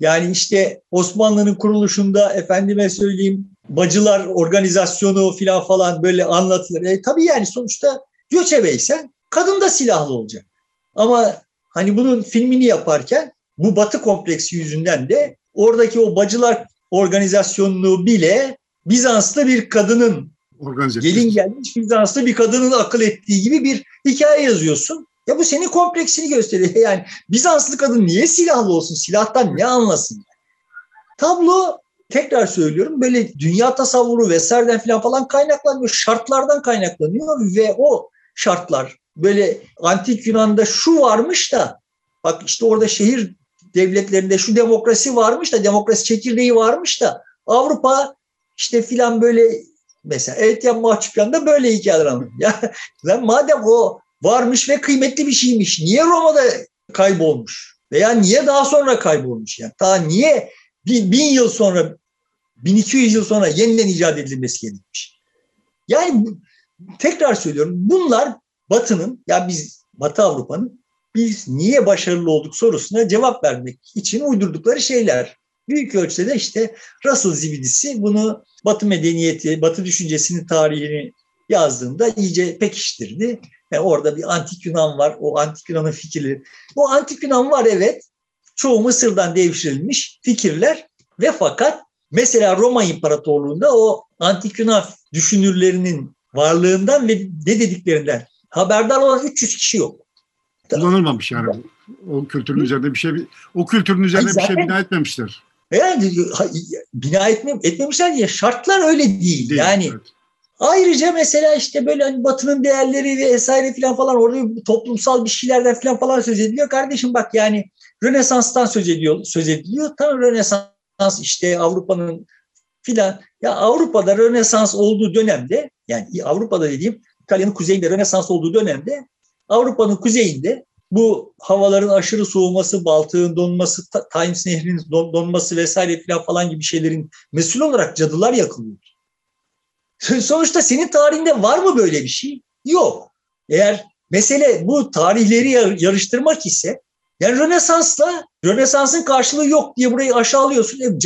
Yani işte Osmanlı'nın kuruluşunda efendime söyleyeyim bacılar organizasyonu filan falan böyle anlatılır. E, tabii yani sonuçta göçebeysen kadın da silahlı olacak. Ama hani bunun filmini yaparken bu batı kompleksi yüzünden de oradaki o bacılar organizasyonunu bile Bizanslı bir kadının gelin gelmiş Bizanslı bir kadının akıl ettiği gibi bir hikaye yazıyorsun. Ya bu senin kompleksini gösteriyor. Yani Bizanslı kadın niye silahlı olsun? Silahtan ne anlasın? Tablo tekrar söylüyorum böyle dünya tasavvuru vesaireden falan falan kaynaklanıyor. Şartlardan kaynaklanıyor ve o şartlar böyle antik Yunan'da şu varmış da bak işte orada şehir devletlerinde şu demokrasi varmış da demokrasi çekirdeği varmış da Avrupa işte filan böyle mesela Eltiyan Mahçupyan'da böyle hikayeler anlatıyor. Ya madem o varmış ve kıymetli bir şeymiş. Niye Roma'da kaybolmuş? Veya niye daha sonra kaybolmuş? Yani ta niye bin, bin yıl sonra 1200 yıl sonra yeniden icat edilmesi gerekmiş? Yani tekrar söylüyorum bunlar Batı'nın ya biz Batı Avrupa'nın biz niye başarılı olduk sorusuna cevap vermek için uydurdukları şeyler. Büyük ölçüde işte Russell zibidisi bunu Batı medeniyeti, Batı düşüncesinin tarihini yazdığında iyice pekiştirdi. Yani orada bir antik Yunan var, o antik Yunan'ın fikirleri. Bu antik Yunan var evet, çoğu Mısır'dan devşirilmiş fikirler ve fakat mesela Roma İmparatorluğu'nda o antik Yunan düşünürlerinin varlığından ve ne dediklerinden haberdar olan 300 kişi yok. Kullanılmamış yani. O kültürün üzerinde bir şey o kültürün üzerine Hayır, bir şey bina etmemişler. Yani bina etme, etmemişler diye şartlar öyle değil. değil yani evet. Ayrıca mesela işte böyle hani batının değerleri ve vesaire falan falan orada toplumsal bir şeylerden falan falan söz ediliyor. Kardeşim bak yani Rönesans'tan söz ediyor, söz ediliyor. Tam Rönesans işte Avrupa'nın filan. Ya Avrupa'da Rönesans olduğu dönemde yani Avrupa'da dediğim İtalya'nın kuzeyinde Rönesans olduğu dönemde Avrupa'nın kuzeyinde bu havaların aşırı soğuması, Baltık'ın donması, Times Nehri'nin donması vesaire falan falan gibi şeylerin mesul olarak cadılar yakılıyor. Sonuçta senin tarihinde var mı böyle bir şey? Yok. Eğer mesele bu tarihleri yarıştırmak ise yani Rönesans'la Rönesans'ın karşılığı yok diye burayı aşağılıyorsun. E,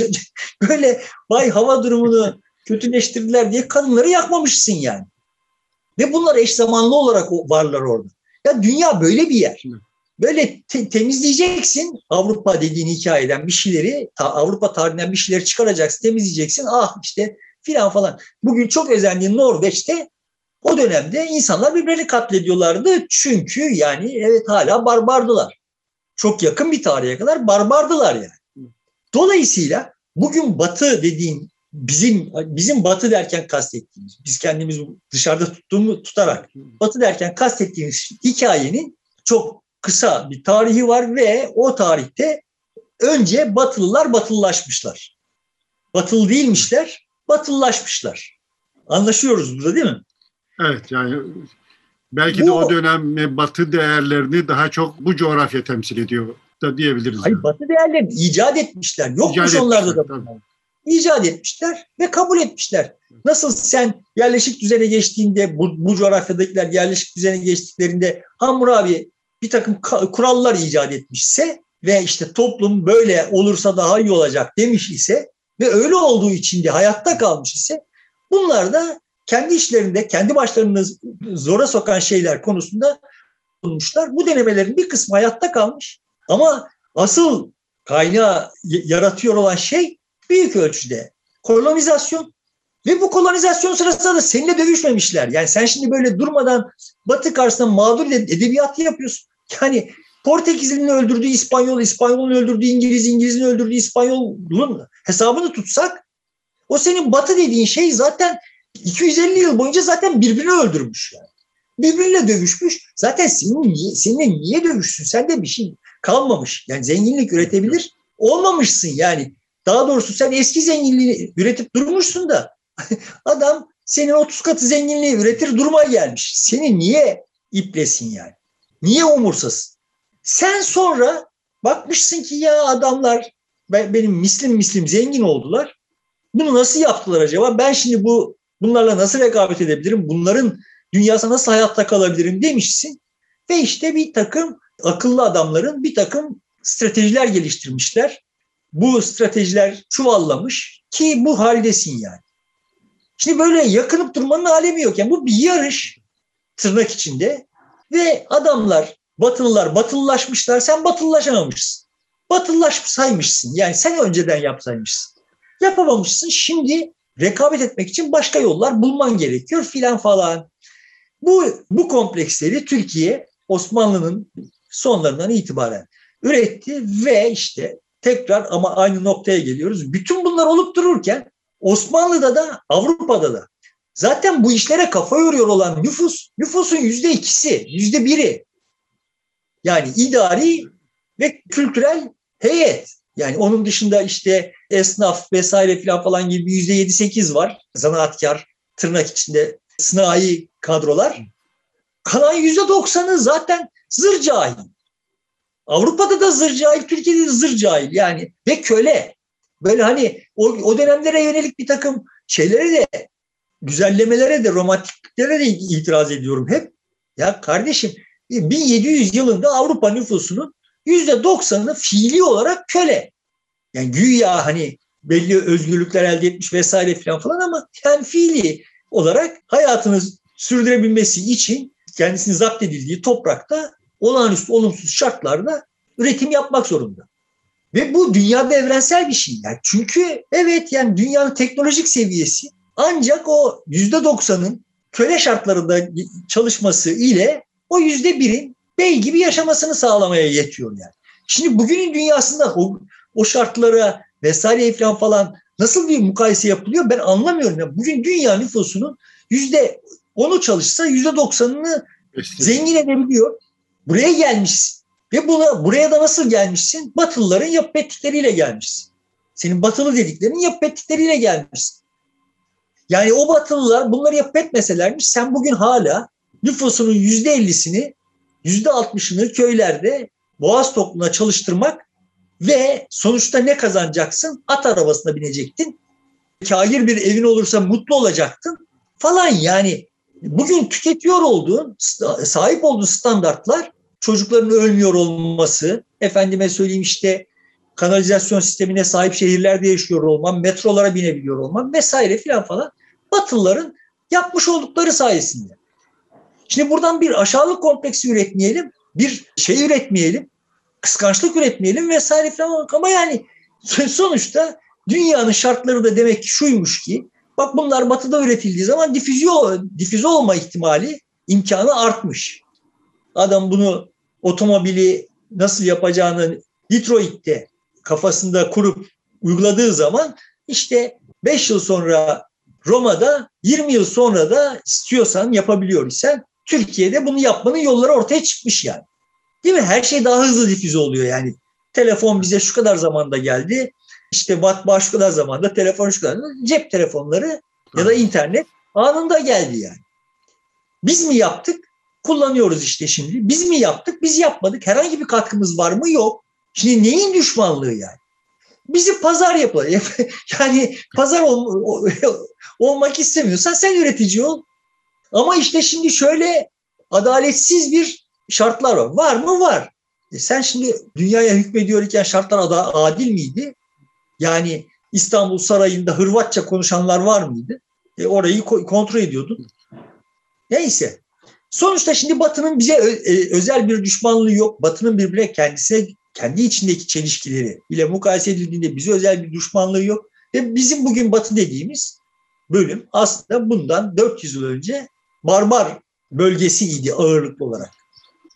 böyle vay hava durumunu kötüleştirdiler diye kadınları yakmamışsın yani. Ve bunlar eş zamanlı olarak varlar orada. Ya dünya böyle bir yer. Böyle te- temizleyeceksin Avrupa dediğin hikayeden bir şeyleri, ta- Avrupa tarihinden bir şeyleri çıkaracaksın, temizleyeceksin. Ah işte filan falan. Bugün çok özendiğin Norveç'te o dönemde insanlar birbirini katlediyorlardı. Çünkü yani evet hala barbardılar. Çok yakın bir tarihe kadar barbardılar yani. Dolayısıyla bugün batı dediğin bizim bizim batı derken kastettiğimiz, biz kendimizi dışarıda tuttuğumu tutarak batı derken kastettiğimiz hikayenin çok kısa bir tarihi var ve o tarihte önce batılılar batılılaşmışlar. Batılı değilmişler, batılılaşmışlar. Anlaşıyoruz burada değil mi? Evet yani belki bu, de o dönem batı değerlerini daha çok bu coğrafya temsil ediyor da diyebiliriz. Hayır yani. batı değerlerini icat etmişler. Yokmuş icat onlarda da. Tabii. İcat etmişler ve kabul etmişler. Nasıl sen yerleşik düzene geçtiğinde bu, bu coğrafyadakiler yerleşik düzene geçtiklerinde Hammurabi bir takım kurallar icat etmişse ve işte toplum böyle olursa daha iyi olacak demiş ise ve öyle olduğu için de hayatta kalmış ise bunlar da kendi işlerinde kendi başlarını zora sokan şeyler konusunda bulmuşlar. Bu denemelerin bir kısmı hayatta kalmış ama asıl kaynağı yaratıyor olan şey büyük ölçüde kolonizasyon ve bu kolonizasyon sırasında da seninle dövüşmemişler. Yani sen şimdi böyle durmadan Batı karşısında mağdur edebiyatı yapıyorsun. Yani Portekizli'nin öldürdüğü İspanyol, İspanyol'un öldürdüğü İngiliz, İngiliz'in öldürdüğü İspanyol'un hesabını tutsak o senin Batı dediğin şey zaten 250 yıl boyunca zaten birbirini öldürmüş yani. Birbiriyle dövüşmüş. Zaten senin niye, seninle niye dövüşsün? Sende bir şey kalmamış. Yani zenginlik üretebilir. Olmamışsın yani. Daha doğrusu sen eski zenginliği üretip durmuşsun da adam senin 30 katı zenginliği üretir duruma gelmiş. Seni niye iplesin yani? Niye umursasın? Sen sonra bakmışsın ki ya adamlar benim mislim mislim zengin oldular. Bunu nasıl yaptılar acaba? Ben şimdi bu bunlarla nasıl rekabet edebilirim? Bunların dünyasında nasıl hayatta kalabilirim demişsin. Ve işte bir takım akıllı adamların bir takım stratejiler geliştirmişler. Bu stratejiler çuvallamış ki bu haldesin yani. Şimdi böyle yakınıp durmanın alemi yok. Yani bu bir yarış tırnak içinde ve adamlar batılılar batılılaşmışlar sen batılılaşamamışsın. Batılılaşsaymışsın yani sen önceden yapsaymışsın. Yapamamışsın şimdi rekabet etmek için başka yollar bulman gerekiyor filan falan. Bu, bu kompleksleri Türkiye Osmanlı'nın sonlarından itibaren üretti ve işte tekrar ama aynı noktaya geliyoruz. Bütün bunlar olup dururken Osmanlı'da da Avrupa'da da zaten bu işlere kafa yoruyor olan nüfus, nüfusun yüzde ikisi, yüzde biri. Yani idari ve kültürel heyet. Yani onun dışında işte esnaf vesaire falan falan gibi yüzde yedi sekiz var. Zanaatkar, tırnak içinde sınai kadrolar. Kalan yüzde doksanı zaten zır cahil. Avrupa'da da zır cahil, Türkiye'de de zır cahil yani ve köle. Böyle hani o, o dönemlere yönelik bir takım şeylere de güzellemelere de romantikliklere de itiraz ediyorum hep. Ya kardeşim 1700 yılında Avrupa nüfusunun %90'ı fiili olarak köle. Yani güya hani belli özgürlükler elde etmiş vesaire falan falan ama yani fiili olarak hayatını sürdürebilmesi için kendisini zapt edildiği toprakta olağanüstü olumsuz şartlarda üretim yapmak zorunda. Ve bu dünyada evrensel bir şey. Yani çünkü evet yani dünyanın teknolojik seviyesi ancak o yüzde doksanın köle şartlarında çalışması ile o yüzde birin bey gibi yaşamasını sağlamaya yetiyor yani. Şimdi bugünün dünyasında o, o şartlara vesaire falan falan nasıl bir mukayese yapılıyor ben anlamıyorum. Yani bugün dünya nüfusunun yüzde onu çalışsa yüzde doksanını zengin edebiliyor. Buraya gelmişsin. Ve buna, buraya da nasıl gelmişsin? Batılıların yapıp ettikleriyle gelmişsin. Senin batılı dediklerinin yapıp ettikleriyle gelmişsin. Yani o batılılar bunları yapıp etmeselermiş sen bugün hala nüfusunun yüzde ellisini, yüzde altmışını köylerde boğaz topluluğuna çalıştırmak ve sonuçta ne kazanacaksın? At arabasına binecektin. Kahir bir evin olursa mutlu olacaktın falan yani. Bugün tüketiyor olduğun, sahip olduğun standartlar çocukların ölmüyor olması, efendime söyleyeyim işte kanalizasyon sistemine sahip şehirlerde yaşıyor olmam, metrolara binebiliyor olmam vesaire filan falan Batılıların yapmış oldukları sayesinde. Şimdi buradan bir aşağılık kompleksi üretmeyelim, bir şey üretmeyelim, kıskançlık üretmeyelim vesaire falan ama yani sonuçta dünyanın şartları da demek ki şuymuş ki bak bunlar batıda üretildiği zaman difüze, difüze olma ihtimali imkanı artmış. Adam bunu otomobili nasıl yapacağını Detroit'te kafasında kurup uyguladığı zaman işte 5 yıl sonra Roma'da 20 yıl sonra da istiyorsan yapabiliyor isen Türkiye'de bunu yapmanın yolları ortaya çıkmış yani. Değil mi? Her şey daha hızlı difüze oluyor yani. Telefon bize şu kadar zamanda geldi. İşte matbaa şu kadar zamanda, telefon şu kadar. Cep telefonları ya da internet anında geldi yani. Biz mi yaptık? Kullanıyoruz işte şimdi. Biz mi yaptık? Biz yapmadık. Herhangi bir katkımız var mı? Yok. Şimdi neyin düşmanlığı yani? Bizi pazar yapalım. yani pazar ol, olmak istemiyorsan sen üretici ol. Ama işte şimdi şöyle adaletsiz bir şartlar var. Var mı? Var. E sen şimdi dünyaya hükmediyor iken şartlar adil miydi? Yani İstanbul Sarayı'nda Hırvatça konuşanlar var mıydı? E orayı kontrol ediyordun. Neyse. Sonuçta şimdi Batı'nın bize e, özel bir düşmanlığı yok. Batı'nın birbirine kendisine kendi içindeki çelişkileri bile mukayese edildiğinde bize özel bir düşmanlığı yok. Ve bizim bugün Batı dediğimiz bölüm aslında bundan 400 yıl önce barbar bölgesiydi ağırlıklı olarak.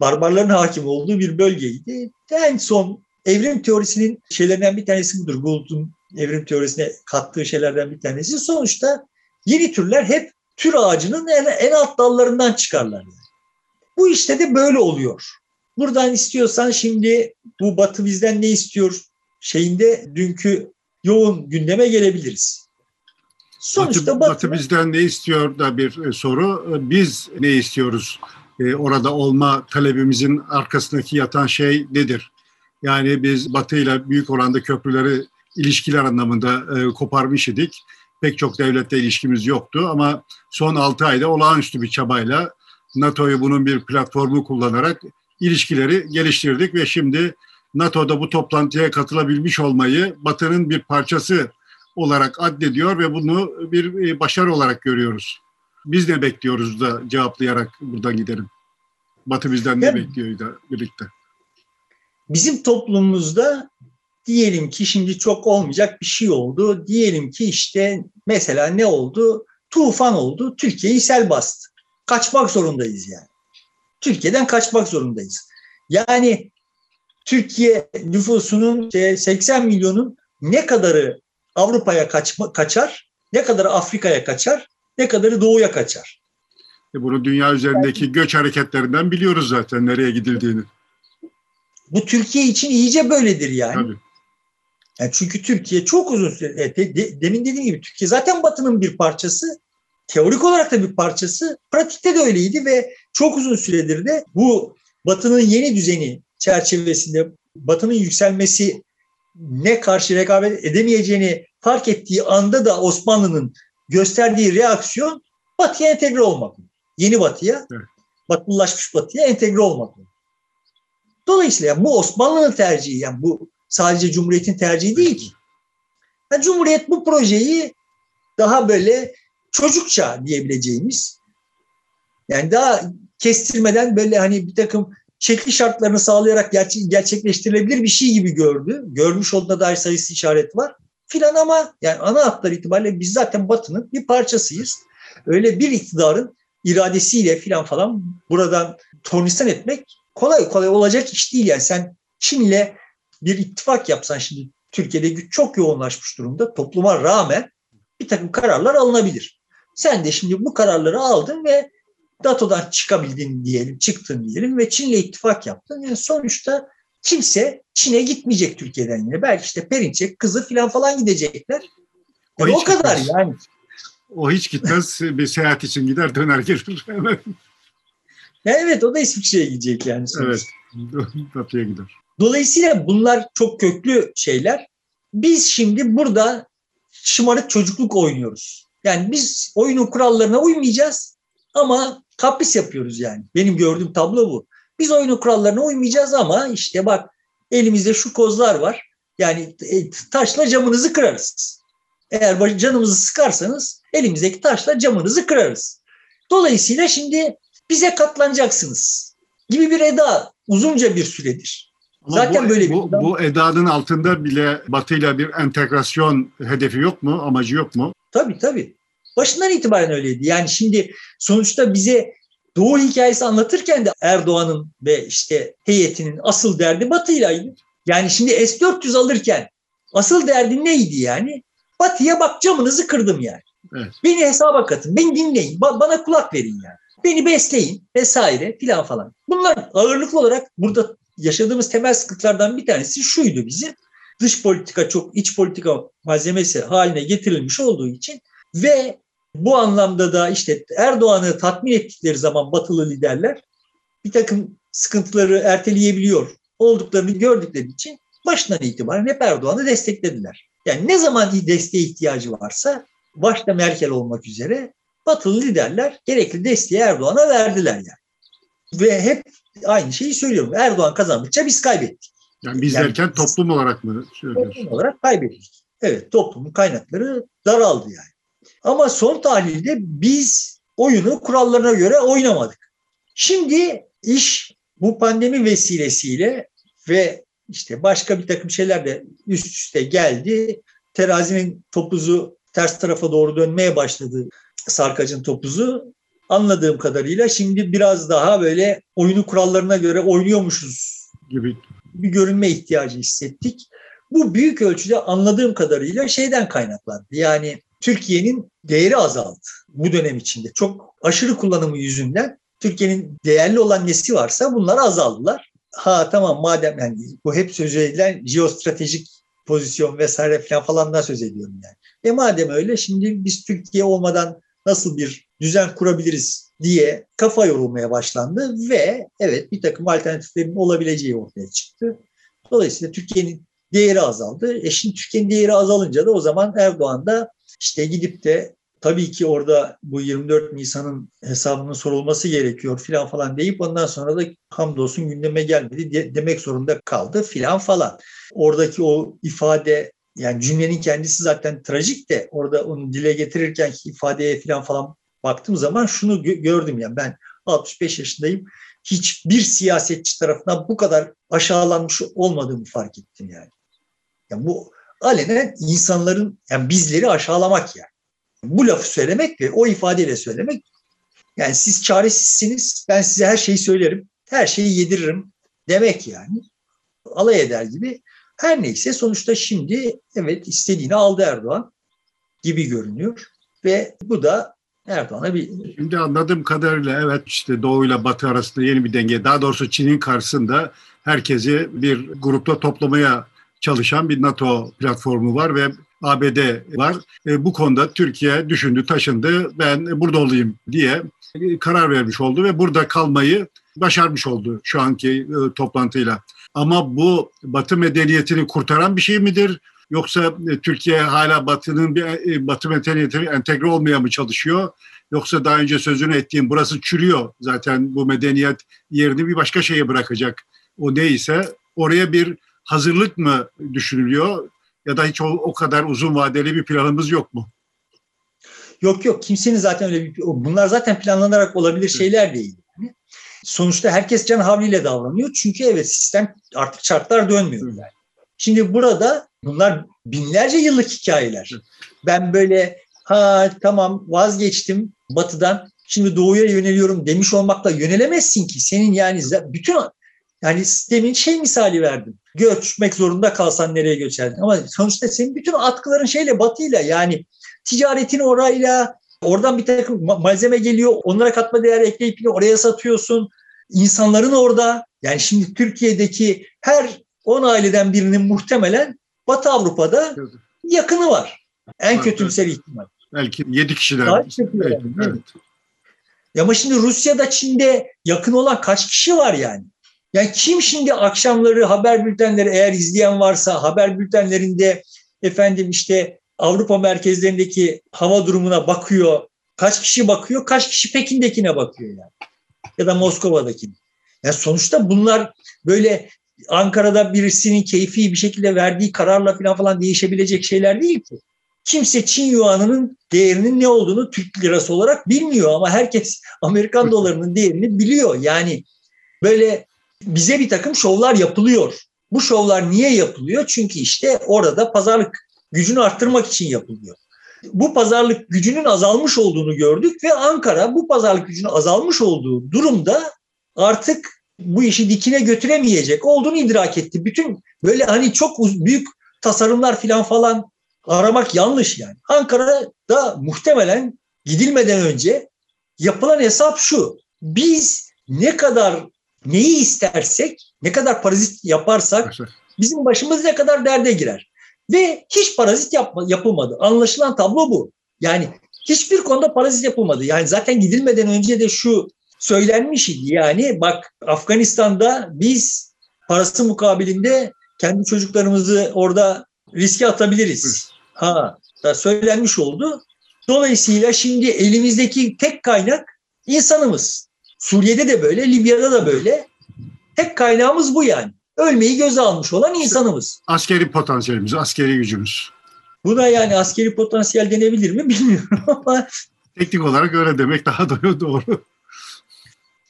Barbarların hakim olduğu bir bölgeydi. En son evrim teorisinin şeylerinden bir tanesi budur. Gould'un evrim teorisine kattığı şeylerden bir tanesi. Sonuçta yeni türler hep tür ağacının en, en alt dallarından çıkarlar. Yani. Bu işte de böyle oluyor. Buradan istiyorsan şimdi bu Batı bizden ne istiyor şeyinde dünkü yoğun gündeme gelebiliriz. Sonuçta Batı, Batı, Batı bizden ne istiyor da bir e, soru. E, biz ne istiyoruz? Ee, orada olma talebimizin arkasındaki yatan şey nedir? Yani biz Batı ile büyük oranda köprüleri ilişkiler anlamında e, koparmış idik. Pek çok devletle ilişkimiz yoktu ama son 6 ayda olağanüstü bir çabayla NATO'yu bunun bir platformu kullanarak ilişkileri geliştirdik ve şimdi NATO'da bu toplantıya katılabilmiş olmayı Batı'nın bir parçası olarak addediyor ve bunu bir e, başarı olarak görüyoruz. Biz ne bekliyoruz da cevaplayarak buradan gidelim. Batı bizden ne bekliyor da birlikte? Bizim toplumumuzda diyelim ki şimdi çok olmayacak bir şey oldu. Diyelim ki işte mesela ne oldu? Tufan oldu. Türkiye'yi sel bastı. Kaçmak zorundayız yani. Türkiye'den kaçmak zorundayız. Yani Türkiye nüfusunun 80 milyonun ne kadarı Avrupa'ya kaçma, kaçar, ne kadarı Afrika'ya kaçar, ne kadarı doğuya kaçar. E bunu dünya üzerindeki göç hareketlerinden biliyoruz zaten nereye gidildiğini. Bu Türkiye için iyice böyledir yani. Tabii. Yani çünkü Türkiye çok uzun süre, e, de, de, demin dediğim gibi Türkiye zaten Batı'nın bir parçası, teorik olarak da bir parçası, pratikte de öyleydi ve çok uzun süredir de bu Batı'nın yeni düzeni çerçevesinde Batı'nın yükselmesi ne karşı rekabet edemeyeceğini fark ettiği anda da Osmanlı'nın gösterdiği reaksiyon Batı'ya entegre olmak. Yeni Batı'ya, evet. Batılılaşmış Batı'ya entegre olmak. Dolayısıyla bu Osmanlı'nın tercihi. Yani bu sadece Cumhuriyet'in tercihi değil ki. Yani Cumhuriyet bu projeyi daha böyle çocukça diyebileceğimiz yani daha kestirmeden böyle hani bir takım şekli şartlarını sağlayarak gerçek, gerçekleştirilebilir bir şey gibi gördü. Görmüş olduğuna dair sayısı işaret var filan ama yani ana hatlar itibariyle biz zaten Batı'nın bir parçasıyız. Öyle bir iktidarın iradesiyle filan falan buradan tornistan etmek kolay kolay olacak iş değil. Yani sen Çin'le bir ittifak yapsan şimdi Türkiye'de güç çok yoğunlaşmış durumda. Topluma rağmen bir takım kararlar alınabilir. Sen de şimdi bu kararları aldın ve NATO'dan çıkabildin diyelim, çıktın diyelim ve Çin'le ittifak yaptın. Yani sonuçta kimse Çin'e gitmeyecek Türkiye'den yine. Belki işte Perinçek kızı falan falan gidecekler. O, yani o kadar gitmez. yani. O hiç gitmez. bir seyahat için gider döner gelir. evet o da İsviçre'ye gidecek yani. Sonuçta. Evet. Batı'ya gider. Dolayısıyla bunlar çok köklü şeyler. Biz şimdi burada şımarık çocukluk oynuyoruz. Yani biz oyunun kurallarına uymayacağız ama kapris yapıyoruz yani. Benim gördüğüm tablo bu. Biz oyunun kurallarına uymayacağız ama işte bak elimizde şu kozlar var. Yani e, taşla camınızı kırarız. Eğer canımızı sıkarsanız elimizdeki taşla camınızı kırarız. Dolayısıyla şimdi bize katlanacaksınız gibi bir eda uzunca bir süredir. Ama Zaten bu, böyle bir bu, bu edanın altında bile Batı'yla bir entegrasyon hedefi yok mu, amacı yok mu? Tabii tabii. Başından itibaren öyleydi. Yani şimdi sonuçta bize Doğu hikayesi anlatırken de Erdoğan'ın ve işte heyetinin asıl derdi Batı'ylaydı. Yani şimdi S-400 alırken asıl derdi neydi yani? Batı'ya bak camınızı kırdım yani. Evet. Beni hesaba katın, beni dinleyin, ba- bana kulak verin yani. Beni besleyin vesaire filan falan. Bunlar ağırlıklı olarak burada yaşadığımız temel sıkıntılardan bir tanesi şuydu bizi. Dış politika çok iç politika malzemesi haline getirilmiş olduğu için ve bu anlamda da işte Erdoğan'ı tatmin ettikleri zaman batılı liderler bir takım sıkıntıları erteleyebiliyor olduklarını gördükleri için başından itibaren hep Erdoğan'ı desteklediler. Yani ne zaman desteğe ihtiyacı varsa başta Merkel olmak üzere batılı liderler gerekli desteği Erdoğan'a verdiler yani. Ve hep aynı şeyi söylüyorum. Erdoğan kazandıkça biz kaybettik. Yani biz yani derken toplum olarak mı söylüyorsun? Toplum olarak kaybettik. Evet toplumun kaynakları daraldı yani. Ama son tahlilde biz oyunu kurallarına göre oynamadık. Şimdi iş bu pandemi vesilesiyle ve işte başka bir takım şeyler de üst üste geldi. Terazinin topuzu ters tarafa doğru dönmeye başladı sarkacın topuzu. Anladığım kadarıyla şimdi biraz daha böyle oyunu kurallarına göre oynuyormuşuz gibi bir görünme ihtiyacı hissettik. Bu büyük ölçüde anladığım kadarıyla şeyden kaynaklandı. Yani Türkiye'nin değeri azaldı bu dönem içinde. Çok aşırı kullanımı yüzünden Türkiye'nin değerli olan nesi varsa bunlar azaldılar. Ha tamam madem yani bu hep söz edilen jeostratejik pozisyon vesaire falan falandan söz ediyorum yani. E madem öyle şimdi biz Türkiye olmadan nasıl bir düzen kurabiliriz diye kafa yorulmaya başlandı ve evet bir takım alternatiflerin olabileceği ortaya çıktı. Dolayısıyla Türkiye'nin değeri azaldı. E şimdi Türkiye'nin değeri azalınca da o zaman Erdoğan da işte gidip de tabii ki orada bu 24 Nisan'ın hesabının sorulması gerekiyor filan falan deyip ondan sonra da hamdolsun gündeme gelmedi demek zorunda kaldı filan falan. Oradaki o ifade yani cümlenin kendisi zaten trajik de orada onu dile getirirken ifadeye filan falan baktığım zaman şunu gördüm yani ben 65 yaşındayım. Hiçbir siyasetçi tarafından bu kadar aşağılanmış olmadığımı fark ettim yani. Yani bu alenen insanların yani bizleri aşağılamak yani. Bu lafı söylemek ve o ifadeyle söylemek yani siz çaresizsiniz ben size her şeyi söylerim her şeyi yediririm demek yani. Alay eder gibi. Her neyse sonuçta şimdi evet istediğini aldı Erdoğan gibi görünüyor ve bu da Erdoğan'a bir... Şimdi anladığım kadarıyla evet işte Doğu ile Batı arasında yeni bir denge. Daha doğrusu Çin'in karşısında herkesi bir grupta toplamaya çalışan bir NATO platformu var ve ABD var. E, bu konuda Türkiye düşündü, taşındı. Ben burada olayım diye karar vermiş oldu ve burada kalmayı başarmış oldu şu anki e, toplantıyla. Ama bu Batı medeniyetini kurtaran bir şey midir? Yoksa e, Türkiye hala Batı'nın bir e, Batı medeniyetine entegre olmaya mı çalışıyor? Yoksa daha önce sözünü ettiğim burası çürüyor zaten bu medeniyet yerini bir başka şeye bırakacak. O neyse oraya bir hazırlık mı düşünülüyor ya da hiç o, o kadar uzun vadeli bir planımız yok mu? Yok yok kimsenin zaten öyle bir bunlar zaten planlanarak olabilir şeyler değil. Yani. Sonuçta herkes can havliyle davranıyor. Çünkü evet sistem artık çarklar dönmüyor. Yani. Şimdi burada bunlar binlerce yıllık hikayeler. Ben böyle ha tamam vazgeçtim batıdan şimdi doğuya yöneliyorum demiş olmakla yönelemezsin ki. Senin yani bütün yani sistemin şey misali verdim. Göçmek zorunda kalsan nereye göçerdin? Ama sonuçta senin bütün atkıların şeyle batıyla yani ticaretin orayla oradan bir takım malzeme geliyor. Onlara katma değer ekleyip oraya satıyorsun. İnsanların orada yani şimdi Türkiye'deki her 10 aileden birinin muhtemelen Batı Avrupa'da yakını var. En evet, kötümser evet. ihtimal. Belki 7 kişiler. Evet, evet. Ya ama şimdi Rusya'da, Çin'de yakın olan kaç kişi var yani? Yani kim şimdi akşamları haber bültenleri eğer izleyen varsa haber bültenlerinde efendim işte Avrupa merkezlerindeki hava durumuna bakıyor. Kaç kişi bakıyor? Kaç kişi Pekin'dekine bakıyor yani. Ya da Moskova'dakine. Yani sonuçta bunlar böyle Ankara'da birisinin keyfi bir şekilde verdiği kararla falan falan değişebilecek şeyler değil ki. kimse Çin yuanının değerinin ne olduğunu Türk lirası olarak bilmiyor ama herkes Amerikan dolarının değerini biliyor. Yani böyle bize bir takım şovlar yapılıyor. Bu şovlar niye yapılıyor? Çünkü işte orada pazarlık gücünü arttırmak için yapılıyor. Bu pazarlık gücünün azalmış olduğunu gördük ve Ankara bu pazarlık gücünün azalmış olduğu durumda artık bu işi dikine götüremeyecek olduğunu idrak etti. Bütün böyle hani çok büyük tasarımlar falan falan aramak yanlış yani. Ankara'da muhtemelen gidilmeden önce yapılan hesap şu. Biz ne kadar neyi istersek, ne kadar parazit yaparsak bizim başımız ne kadar derde girer. Ve hiç parazit yapma, yapılmadı. Anlaşılan tablo bu. Yani hiçbir konuda parazit yapılmadı. Yani zaten gidilmeden önce de şu söylenmiş idi. Yani bak Afganistan'da biz parası mukabilinde kendi çocuklarımızı orada riske atabiliriz. Ha, da söylenmiş oldu. Dolayısıyla şimdi elimizdeki tek kaynak insanımız. Suriye'de de böyle, Libya'da da böyle. Tek kaynağımız bu yani. Ölmeyi göze almış olan insanımız. Askeri potansiyelimiz, askeri gücümüz. Buna yani askeri potansiyel denebilir mi bilmiyorum ama. Teknik olarak öyle demek daha doğru.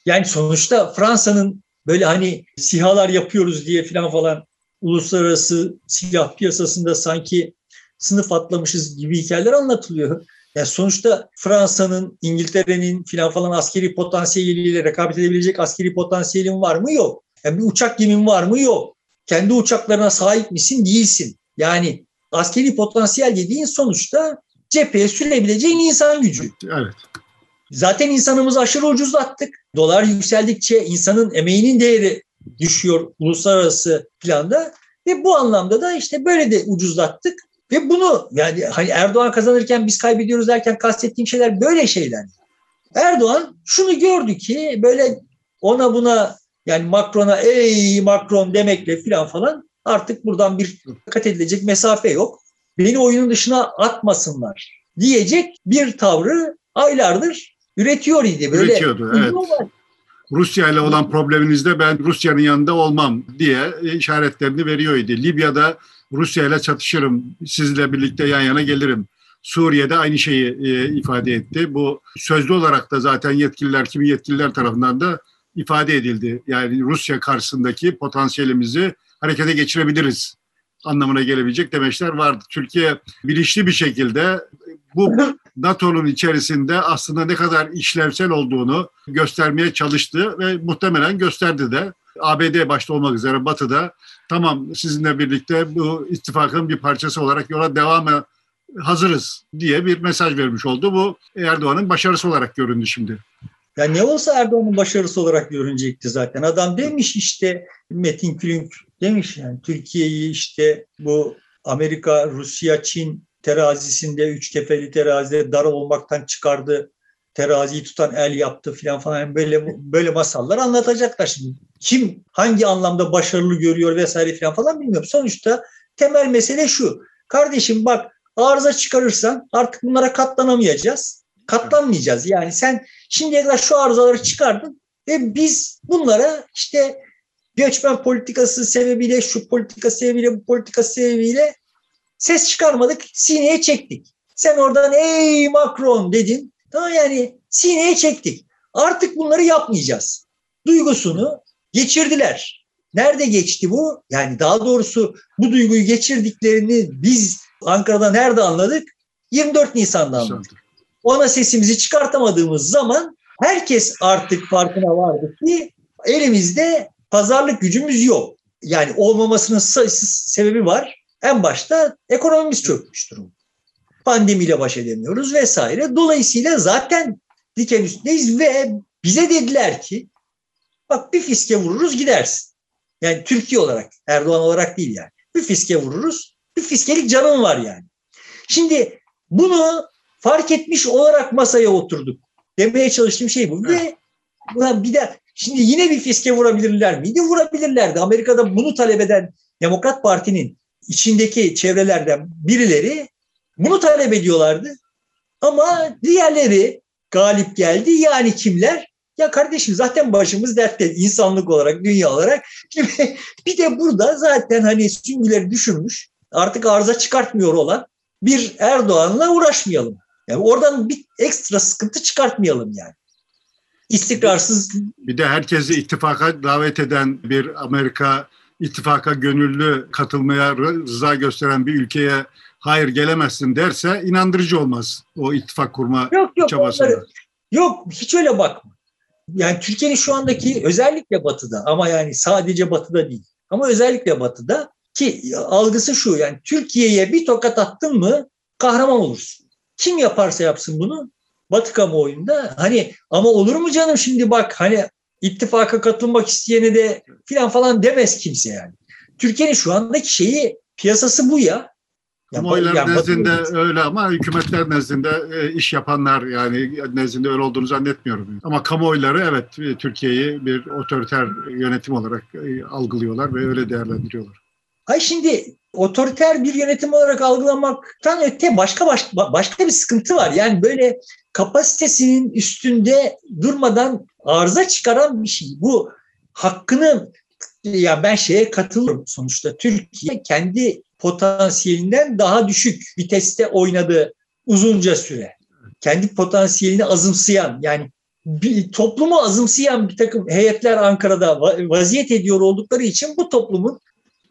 Yani sonuçta Fransa'nın böyle hani sihalar yapıyoruz diye falan falan uluslararası silah piyasasında sanki sınıf atlamışız gibi hikayeler anlatılıyor. Yani sonuçta Fransa'nın, İngiltere'nin filan falan askeri potansiyeliyle rekabet edebilecek askeri potansiyelin var mı? Yok. Yani bir uçak gemin var mı? Yok. Kendi uçaklarına sahip misin? Değilsin. Yani askeri potansiyel dediğin sonuçta cepheye sürebileceğin insan gücü. Evet. Zaten insanımızı aşırı ucuzlattık. Dolar yükseldikçe insanın emeğinin değeri düşüyor uluslararası planda. Ve bu anlamda da işte böyle de ucuzlattık. Ve bunu yani hani Erdoğan kazanırken biz kaybediyoruz derken kastettiğim şeyler böyle şeyler. Erdoğan şunu gördü ki böyle ona buna yani Macron'a ey Macron demekle filan falan artık buradan bir kat edilecek mesafe yok. Beni oyunun dışına atmasınlar diyecek bir tavrı aylardır üretiyor idi. Böyle Üretiyordu evet. Rusya ile olan probleminizde ben Rusya'nın yanında olmam diye işaretlerini veriyordu. Libya'da Rusya ile çatışırım, sizle birlikte yan yana gelirim. Suriye'de aynı şeyi e, ifade etti. Bu sözlü olarak da zaten yetkililer, kimi yetkililer tarafından da ifade edildi. Yani Rusya karşısındaki potansiyelimizi harekete geçirebiliriz anlamına gelebilecek demeçler vardı. Türkiye bilinçli bir şekilde bu NATO'nun içerisinde aslında ne kadar işlevsel olduğunu göstermeye çalıştı ve muhtemelen gösterdi de. ABD başta olmak üzere Batı'da tamam sizinle birlikte bu ittifakın bir parçası olarak yola devam hazırız diye bir mesaj vermiş oldu. Bu Erdoğan'ın başarısı olarak göründü şimdi. Ya ne olsa Erdoğan'ın başarısı olarak görünecekti zaten. Adam demiş işte Metin Külünk demiş yani Türkiye'yi işte bu Amerika, Rusya, Çin terazisinde üç kefeli terazide dar olmaktan çıkardı. Teraziyi tutan el yaptı falan falan böyle böyle masallar anlatacaklar şimdi. Kim hangi anlamda başarılı görüyor vesaire falan falan bilmiyorum. Sonuçta temel mesele şu. Kardeşim bak arıza çıkarırsan artık bunlara katlanamayacağız. Katlanmayacağız. Yani sen şimdiye kadar şu arızaları çıkardın ve biz bunlara işte göçmen politikası sebebiyle, şu politika sebebiyle, bu politika sebebiyle ses çıkarmadık, sineye çektik. Sen oradan ey Macron dedin. Tamam yani sineye çektik. Artık bunları yapmayacağız. Duygusunu geçirdiler. Nerede geçti bu? Yani daha doğrusu bu duyguyu geçirdiklerini biz Ankara'da nerede anladık? 24 Nisan'da anladık. Ona sesimizi çıkartamadığımız zaman herkes artık farkına vardı ki elimizde pazarlık gücümüz yok. Yani olmamasının sebebi var. En başta ekonomimiz çökmüş durum. Pandemiyle baş edemiyoruz vesaire. Dolayısıyla zaten diken üstündeyiz ve bize dediler ki bak bir fiske vururuz gidersin. Yani Türkiye olarak, Erdoğan olarak değil yani. Bir fiske vururuz, bir fiskelik canım var yani. Şimdi bunu fark etmiş olarak masaya oturduk. Demeye çalıştığım şey bu. Ve bir de şimdi yine bir fiske vurabilirler miydi? Vurabilirlerdi. Amerika'da bunu talep eden Demokrat Parti'nin içindeki çevrelerden birileri bunu talep ediyorlardı. Ama diğerleri galip geldi. Yani kimler? Ya kardeşim zaten başımız dertte insanlık olarak, dünya olarak. bir de burada zaten hani süngüleri düşürmüş, artık arıza çıkartmıyor olan bir Erdoğan'la uğraşmayalım. Yani oradan bir ekstra sıkıntı çıkartmayalım yani. İstikrarsız. Bir de herkesi ittifaka davet eden bir Amerika ittifaka gönüllü katılmaya rıza gösteren bir ülkeye hayır gelemezsin derse inandırıcı olmaz o ittifak kurma yok, yok, çabasında. Onları, yok hiç öyle bakma. Yani Türkiye'nin şu andaki özellikle batıda ama yani sadece batıda değil ama özellikle batıda ki algısı şu yani Türkiye'ye bir tokat attın mı kahraman olursun. Kim yaparsa yapsın bunu Batı kamuoyunda hani ama olur mu canım şimdi bak hani ittifaka katılmak isteyene de filan falan demez kimse yani. Türkiye'nin şu andaki şeyi piyasası bu ya. Kamuoylar yani, nezdinde batı... öyle ama hükümetler nezdinde e, iş yapanlar yani nezdinde öyle olduğunu zannetmiyorum. Ama kamuoyları evet Türkiye'yi bir otoriter yönetim olarak e, algılıyorlar ve öyle değerlendiriyorlar. Ay şimdi otoriter bir yönetim olarak algılamaktan öte başka baş, başka bir sıkıntı var. Yani böyle kapasitesinin üstünde durmadan arıza çıkaran bir şey. Bu hakkını ya ben şeye katılıyorum sonuçta. Türkiye kendi potansiyelinden daha düşük viteste oynadı uzunca süre. Kendi potansiyelini azımsayan yani bir, toplumu azımsayan bir takım heyetler Ankara'da vaziyet ediyor oldukları için bu toplumun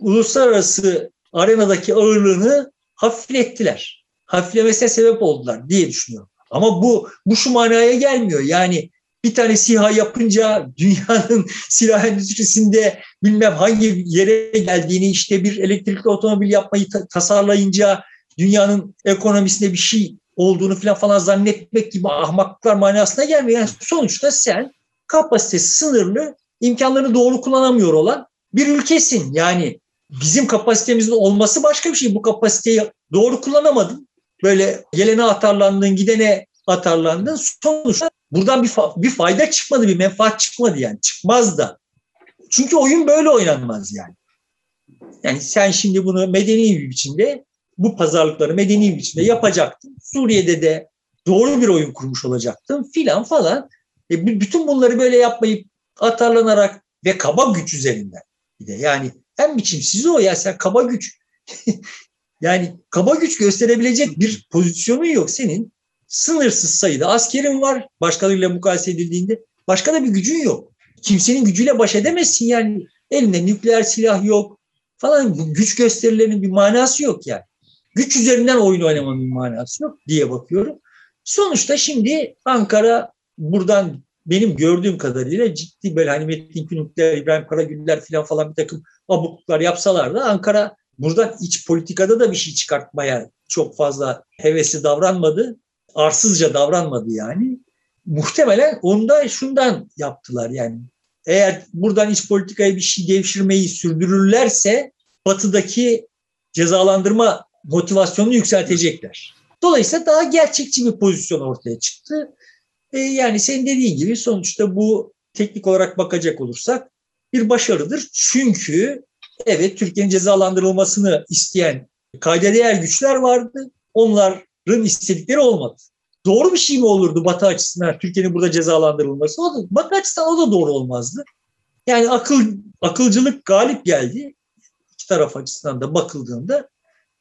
uluslararası arenadaki ağırlığını hafiflettiler. Hafiflemesine sebep oldular diye düşünüyorum. Ama bu bu şu manaya gelmiyor. Yani bir tane SİHA yapınca dünyanın silah endüstrisinde bilmem hangi yere geldiğini işte bir elektrikli otomobil yapmayı ta- tasarlayınca dünyanın ekonomisinde bir şey olduğunu falan falan zannetmek gibi ahmaklıklar manasına gelmiyor. Yani sonuçta sen kapasitesi sınırlı, imkanlarını doğru kullanamıyor olan bir ülkesin. Yani bizim kapasitemizin olması başka bir şey. Bu kapasiteyi doğru kullanamadın. Böyle gelene atarlandın, gidene atarlandın. Sonuçta buradan bir, fa- bir fayda çıkmadı, bir menfaat çıkmadı yani. Çıkmaz da. Çünkü oyun böyle oynanmaz yani. Yani sen şimdi bunu medeni bir biçimde bu pazarlıkları medeni bir biçimde yapacaktın. Suriye'de de doğru bir oyun kurmuş olacaktın filan falan. E, bütün bunları böyle yapmayıp atarlanarak ve kaba güç üzerinden bir de yani en biçimsiz o ya sen kaba güç yani kaba güç gösterebilecek bir pozisyonun yok senin. Sınırsız sayıda askerin var başkalarıyla mukayese edildiğinde. Başka da bir gücün yok. Kimsenin gücüyle baş edemezsin yani. Elinde nükleer silah yok falan. Güç gösterilerinin bir manası yok yani. Güç üzerinden oyun oynamanın bir manası yok diye bakıyorum. Sonuçta şimdi Ankara buradan benim gördüğüm kadarıyla ciddi böyle hani Metin Günükler, İbrahim Karagüller falan falan bir takım abukluklar yapsalar da Ankara buradan iç politikada da bir şey çıkartmaya çok fazla hevesli davranmadı. Arsızca davranmadı yani. Muhtemelen onda şundan yaptılar yani. Eğer buradan iç politikaya bir şey devşirmeyi sürdürürlerse batıdaki cezalandırma motivasyonunu yükseltecekler. Dolayısıyla daha gerçekçi bir pozisyon ortaya çıktı. E, yani senin dediğin gibi sonuçta bu teknik olarak bakacak olursak bir başarıdır. Çünkü evet Türkiye'nin cezalandırılmasını isteyen kayda değer güçler vardı. Onların istedikleri olmadı. Doğru bir şey mi olurdu Batı açısından Türkiye'nin burada cezalandırılması? O da, Batı açısından o da doğru olmazdı. Yani akıl akılcılık galip geldi iki taraf açısından da bakıldığında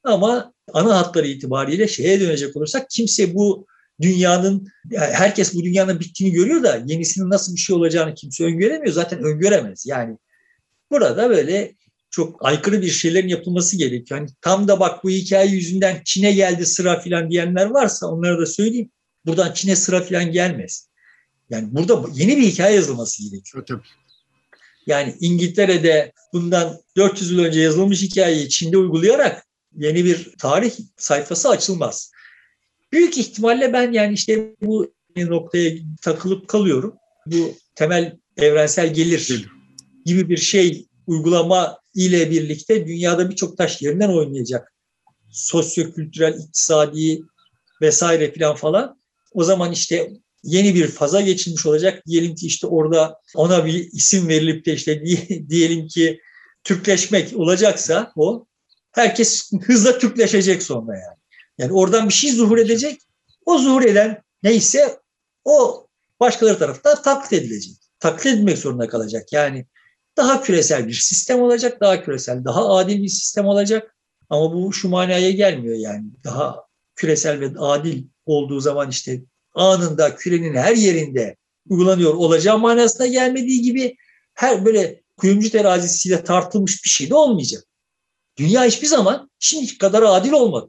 ama ana hatları itibariyle şeye dönecek olursak kimse bu dünyanın yani herkes bu dünyanın bittiğini görüyor da yenisinin nasıl bir şey olacağını kimse öngöremiyor. Zaten öngöremez. Yani burada böyle çok aykırı bir şeylerin yapılması gerekiyor. Yani tam da bak bu hikaye yüzünden Çin'e geldi sıra filan diyenler varsa onlara da söyleyeyim. Buradan Çin'e sıra filan gelmez. Yani burada yeni bir hikaye yazılması gerekiyor. Tabii. Yani İngiltere'de bundan 400 yıl önce yazılmış hikayeyi Çin'de uygulayarak yeni bir tarih sayfası açılmaz. Büyük ihtimalle ben yani işte bu noktaya takılıp kalıyorum. Bu temel evrensel gelir gibi bir şey uygulama ile birlikte dünyada birçok taş yerinden oynayacak. Sosyo-kültürel, iktisadi vesaire falan falan. O zaman işte yeni bir faza geçilmiş olacak. Diyelim ki işte orada ona bir isim verilip de işte diyelim ki Türkleşmek olacaksa o herkes hızla Türkleşecek sonra yani. Yani oradan bir şey zuhur edecek. O zuhur eden neyse o başkaları tarafından taklit edilecek. Taklit edilmek zorunda kalacak. Yani daha küresel bir sistem olacak, daha küresel, daha adil bir sistem olacak. Ama bu şu manaya gelmiyor yani. Daha küresel ve adil olduğu zaman işte anında kürenin her yerinde uygulanıyor olacağı manasına gelmediği gibi her böyle kuyumcu terazisiyle tartılmış bir şey de olmayacak. Dünya hiçbir zaman şimdiki kadar adil olmadı.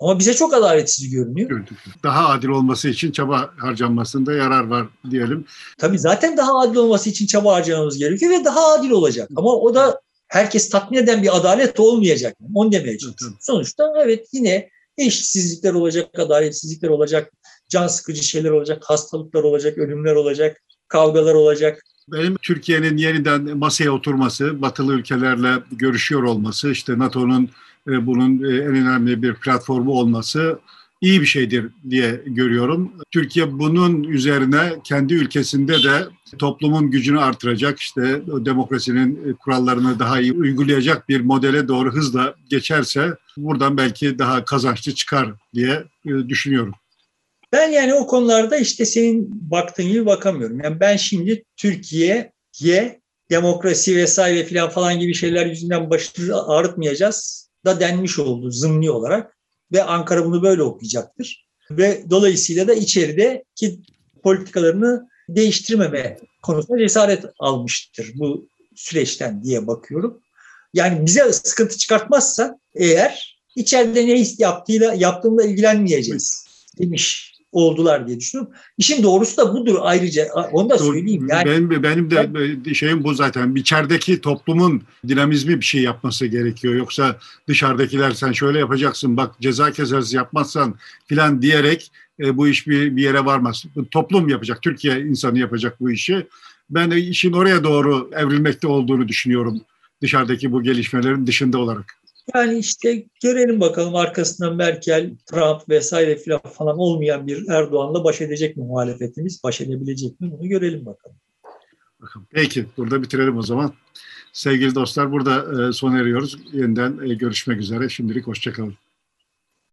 Ama bize çok adaletsiz görünüyor. Daha adil olması için çaba harcanmasında yarar var diyelim. Tabii zaten daha adil olması için çaba harcamamız gerekiyor ve daha adil olacak. Ama o da herkes tatmin eden bir adalet olmayacak. Onu demeye çalışıyorum. Sonuçta evet yine eşitsizlikler olacak, adaletsizlikler olacak, can sıkıcı şeyler olacak, hastalıklar olacak, ölümler olacak, kavgalar olacak. Benim Türkiye'nin yeniden masaya oturması, batılı ülkelerle görüşüyor olması, işte NATO'nun e, bunun e, en önemli bir platformu olması iyi bir şeydir diye görüyorum. Türkiye bunun üzerine kendi ülkesinde de toplumun gücünü artıracak, işte demokrasinin kurallarını daha iyi uygulayacak bir modele doğru hızla geçerse buradan belki daha kazançlı çıkar diye e, düşünüyorum. Ben yani o konularda işte senin baktığın gibi bakamıyorum. Yani ben şimdi Türkiye'ye demokrasi vesaire filan falan gibi şeyler yüzünden başını ağrıtmayacağız da denmiş oldu zımni olarak ve Ankara bunu böyle okuyacaktır. Ve dolayısıyla da içerideki politikalarını değiştirmeme konusunda cesaret almıştır bu süreçten diye bakıyorum. Yani bize sıkıntı çıkartmazsa eğer içeride ne yaptığıyla yaptığımla ilgilenmeyeceğiz demiş oldular diye düşünüyorum. İşin doğrusu da budur ayrıca. Onu da söyleyeyim. Yani, benim, benim de ben, şeyim bu zaten. İçerideki toplumun dinamizmi bir şey yapması gerekiyor. Yoksa dışarıdakiler sen şöyle yapacaksın bak ceza kesersi yapmazsan filan diyerek e, bu iş bir, bir yere varmaz. Toplum yapacak, Türkiye insanı yapacak bu işi. Ben işin oraya doğru evrilmekte olduğunu düşünüyorum. Dışarıdaki bu gelişmelerin dışında olarak. Yani işte görelim bakalım arkasından Merkel, Trump vesaire falan olmayan bir Erdoğan'la baş edecek mi muhalefetimiz? Baş edebilecek mi? Bunu görelim bakalım. Peki burada bitirelim o zaman. Sevgili dostlar burada e, sona eriyoruz. Yeniden e, görüşmek üzere. Şimdilik hoşçakalın.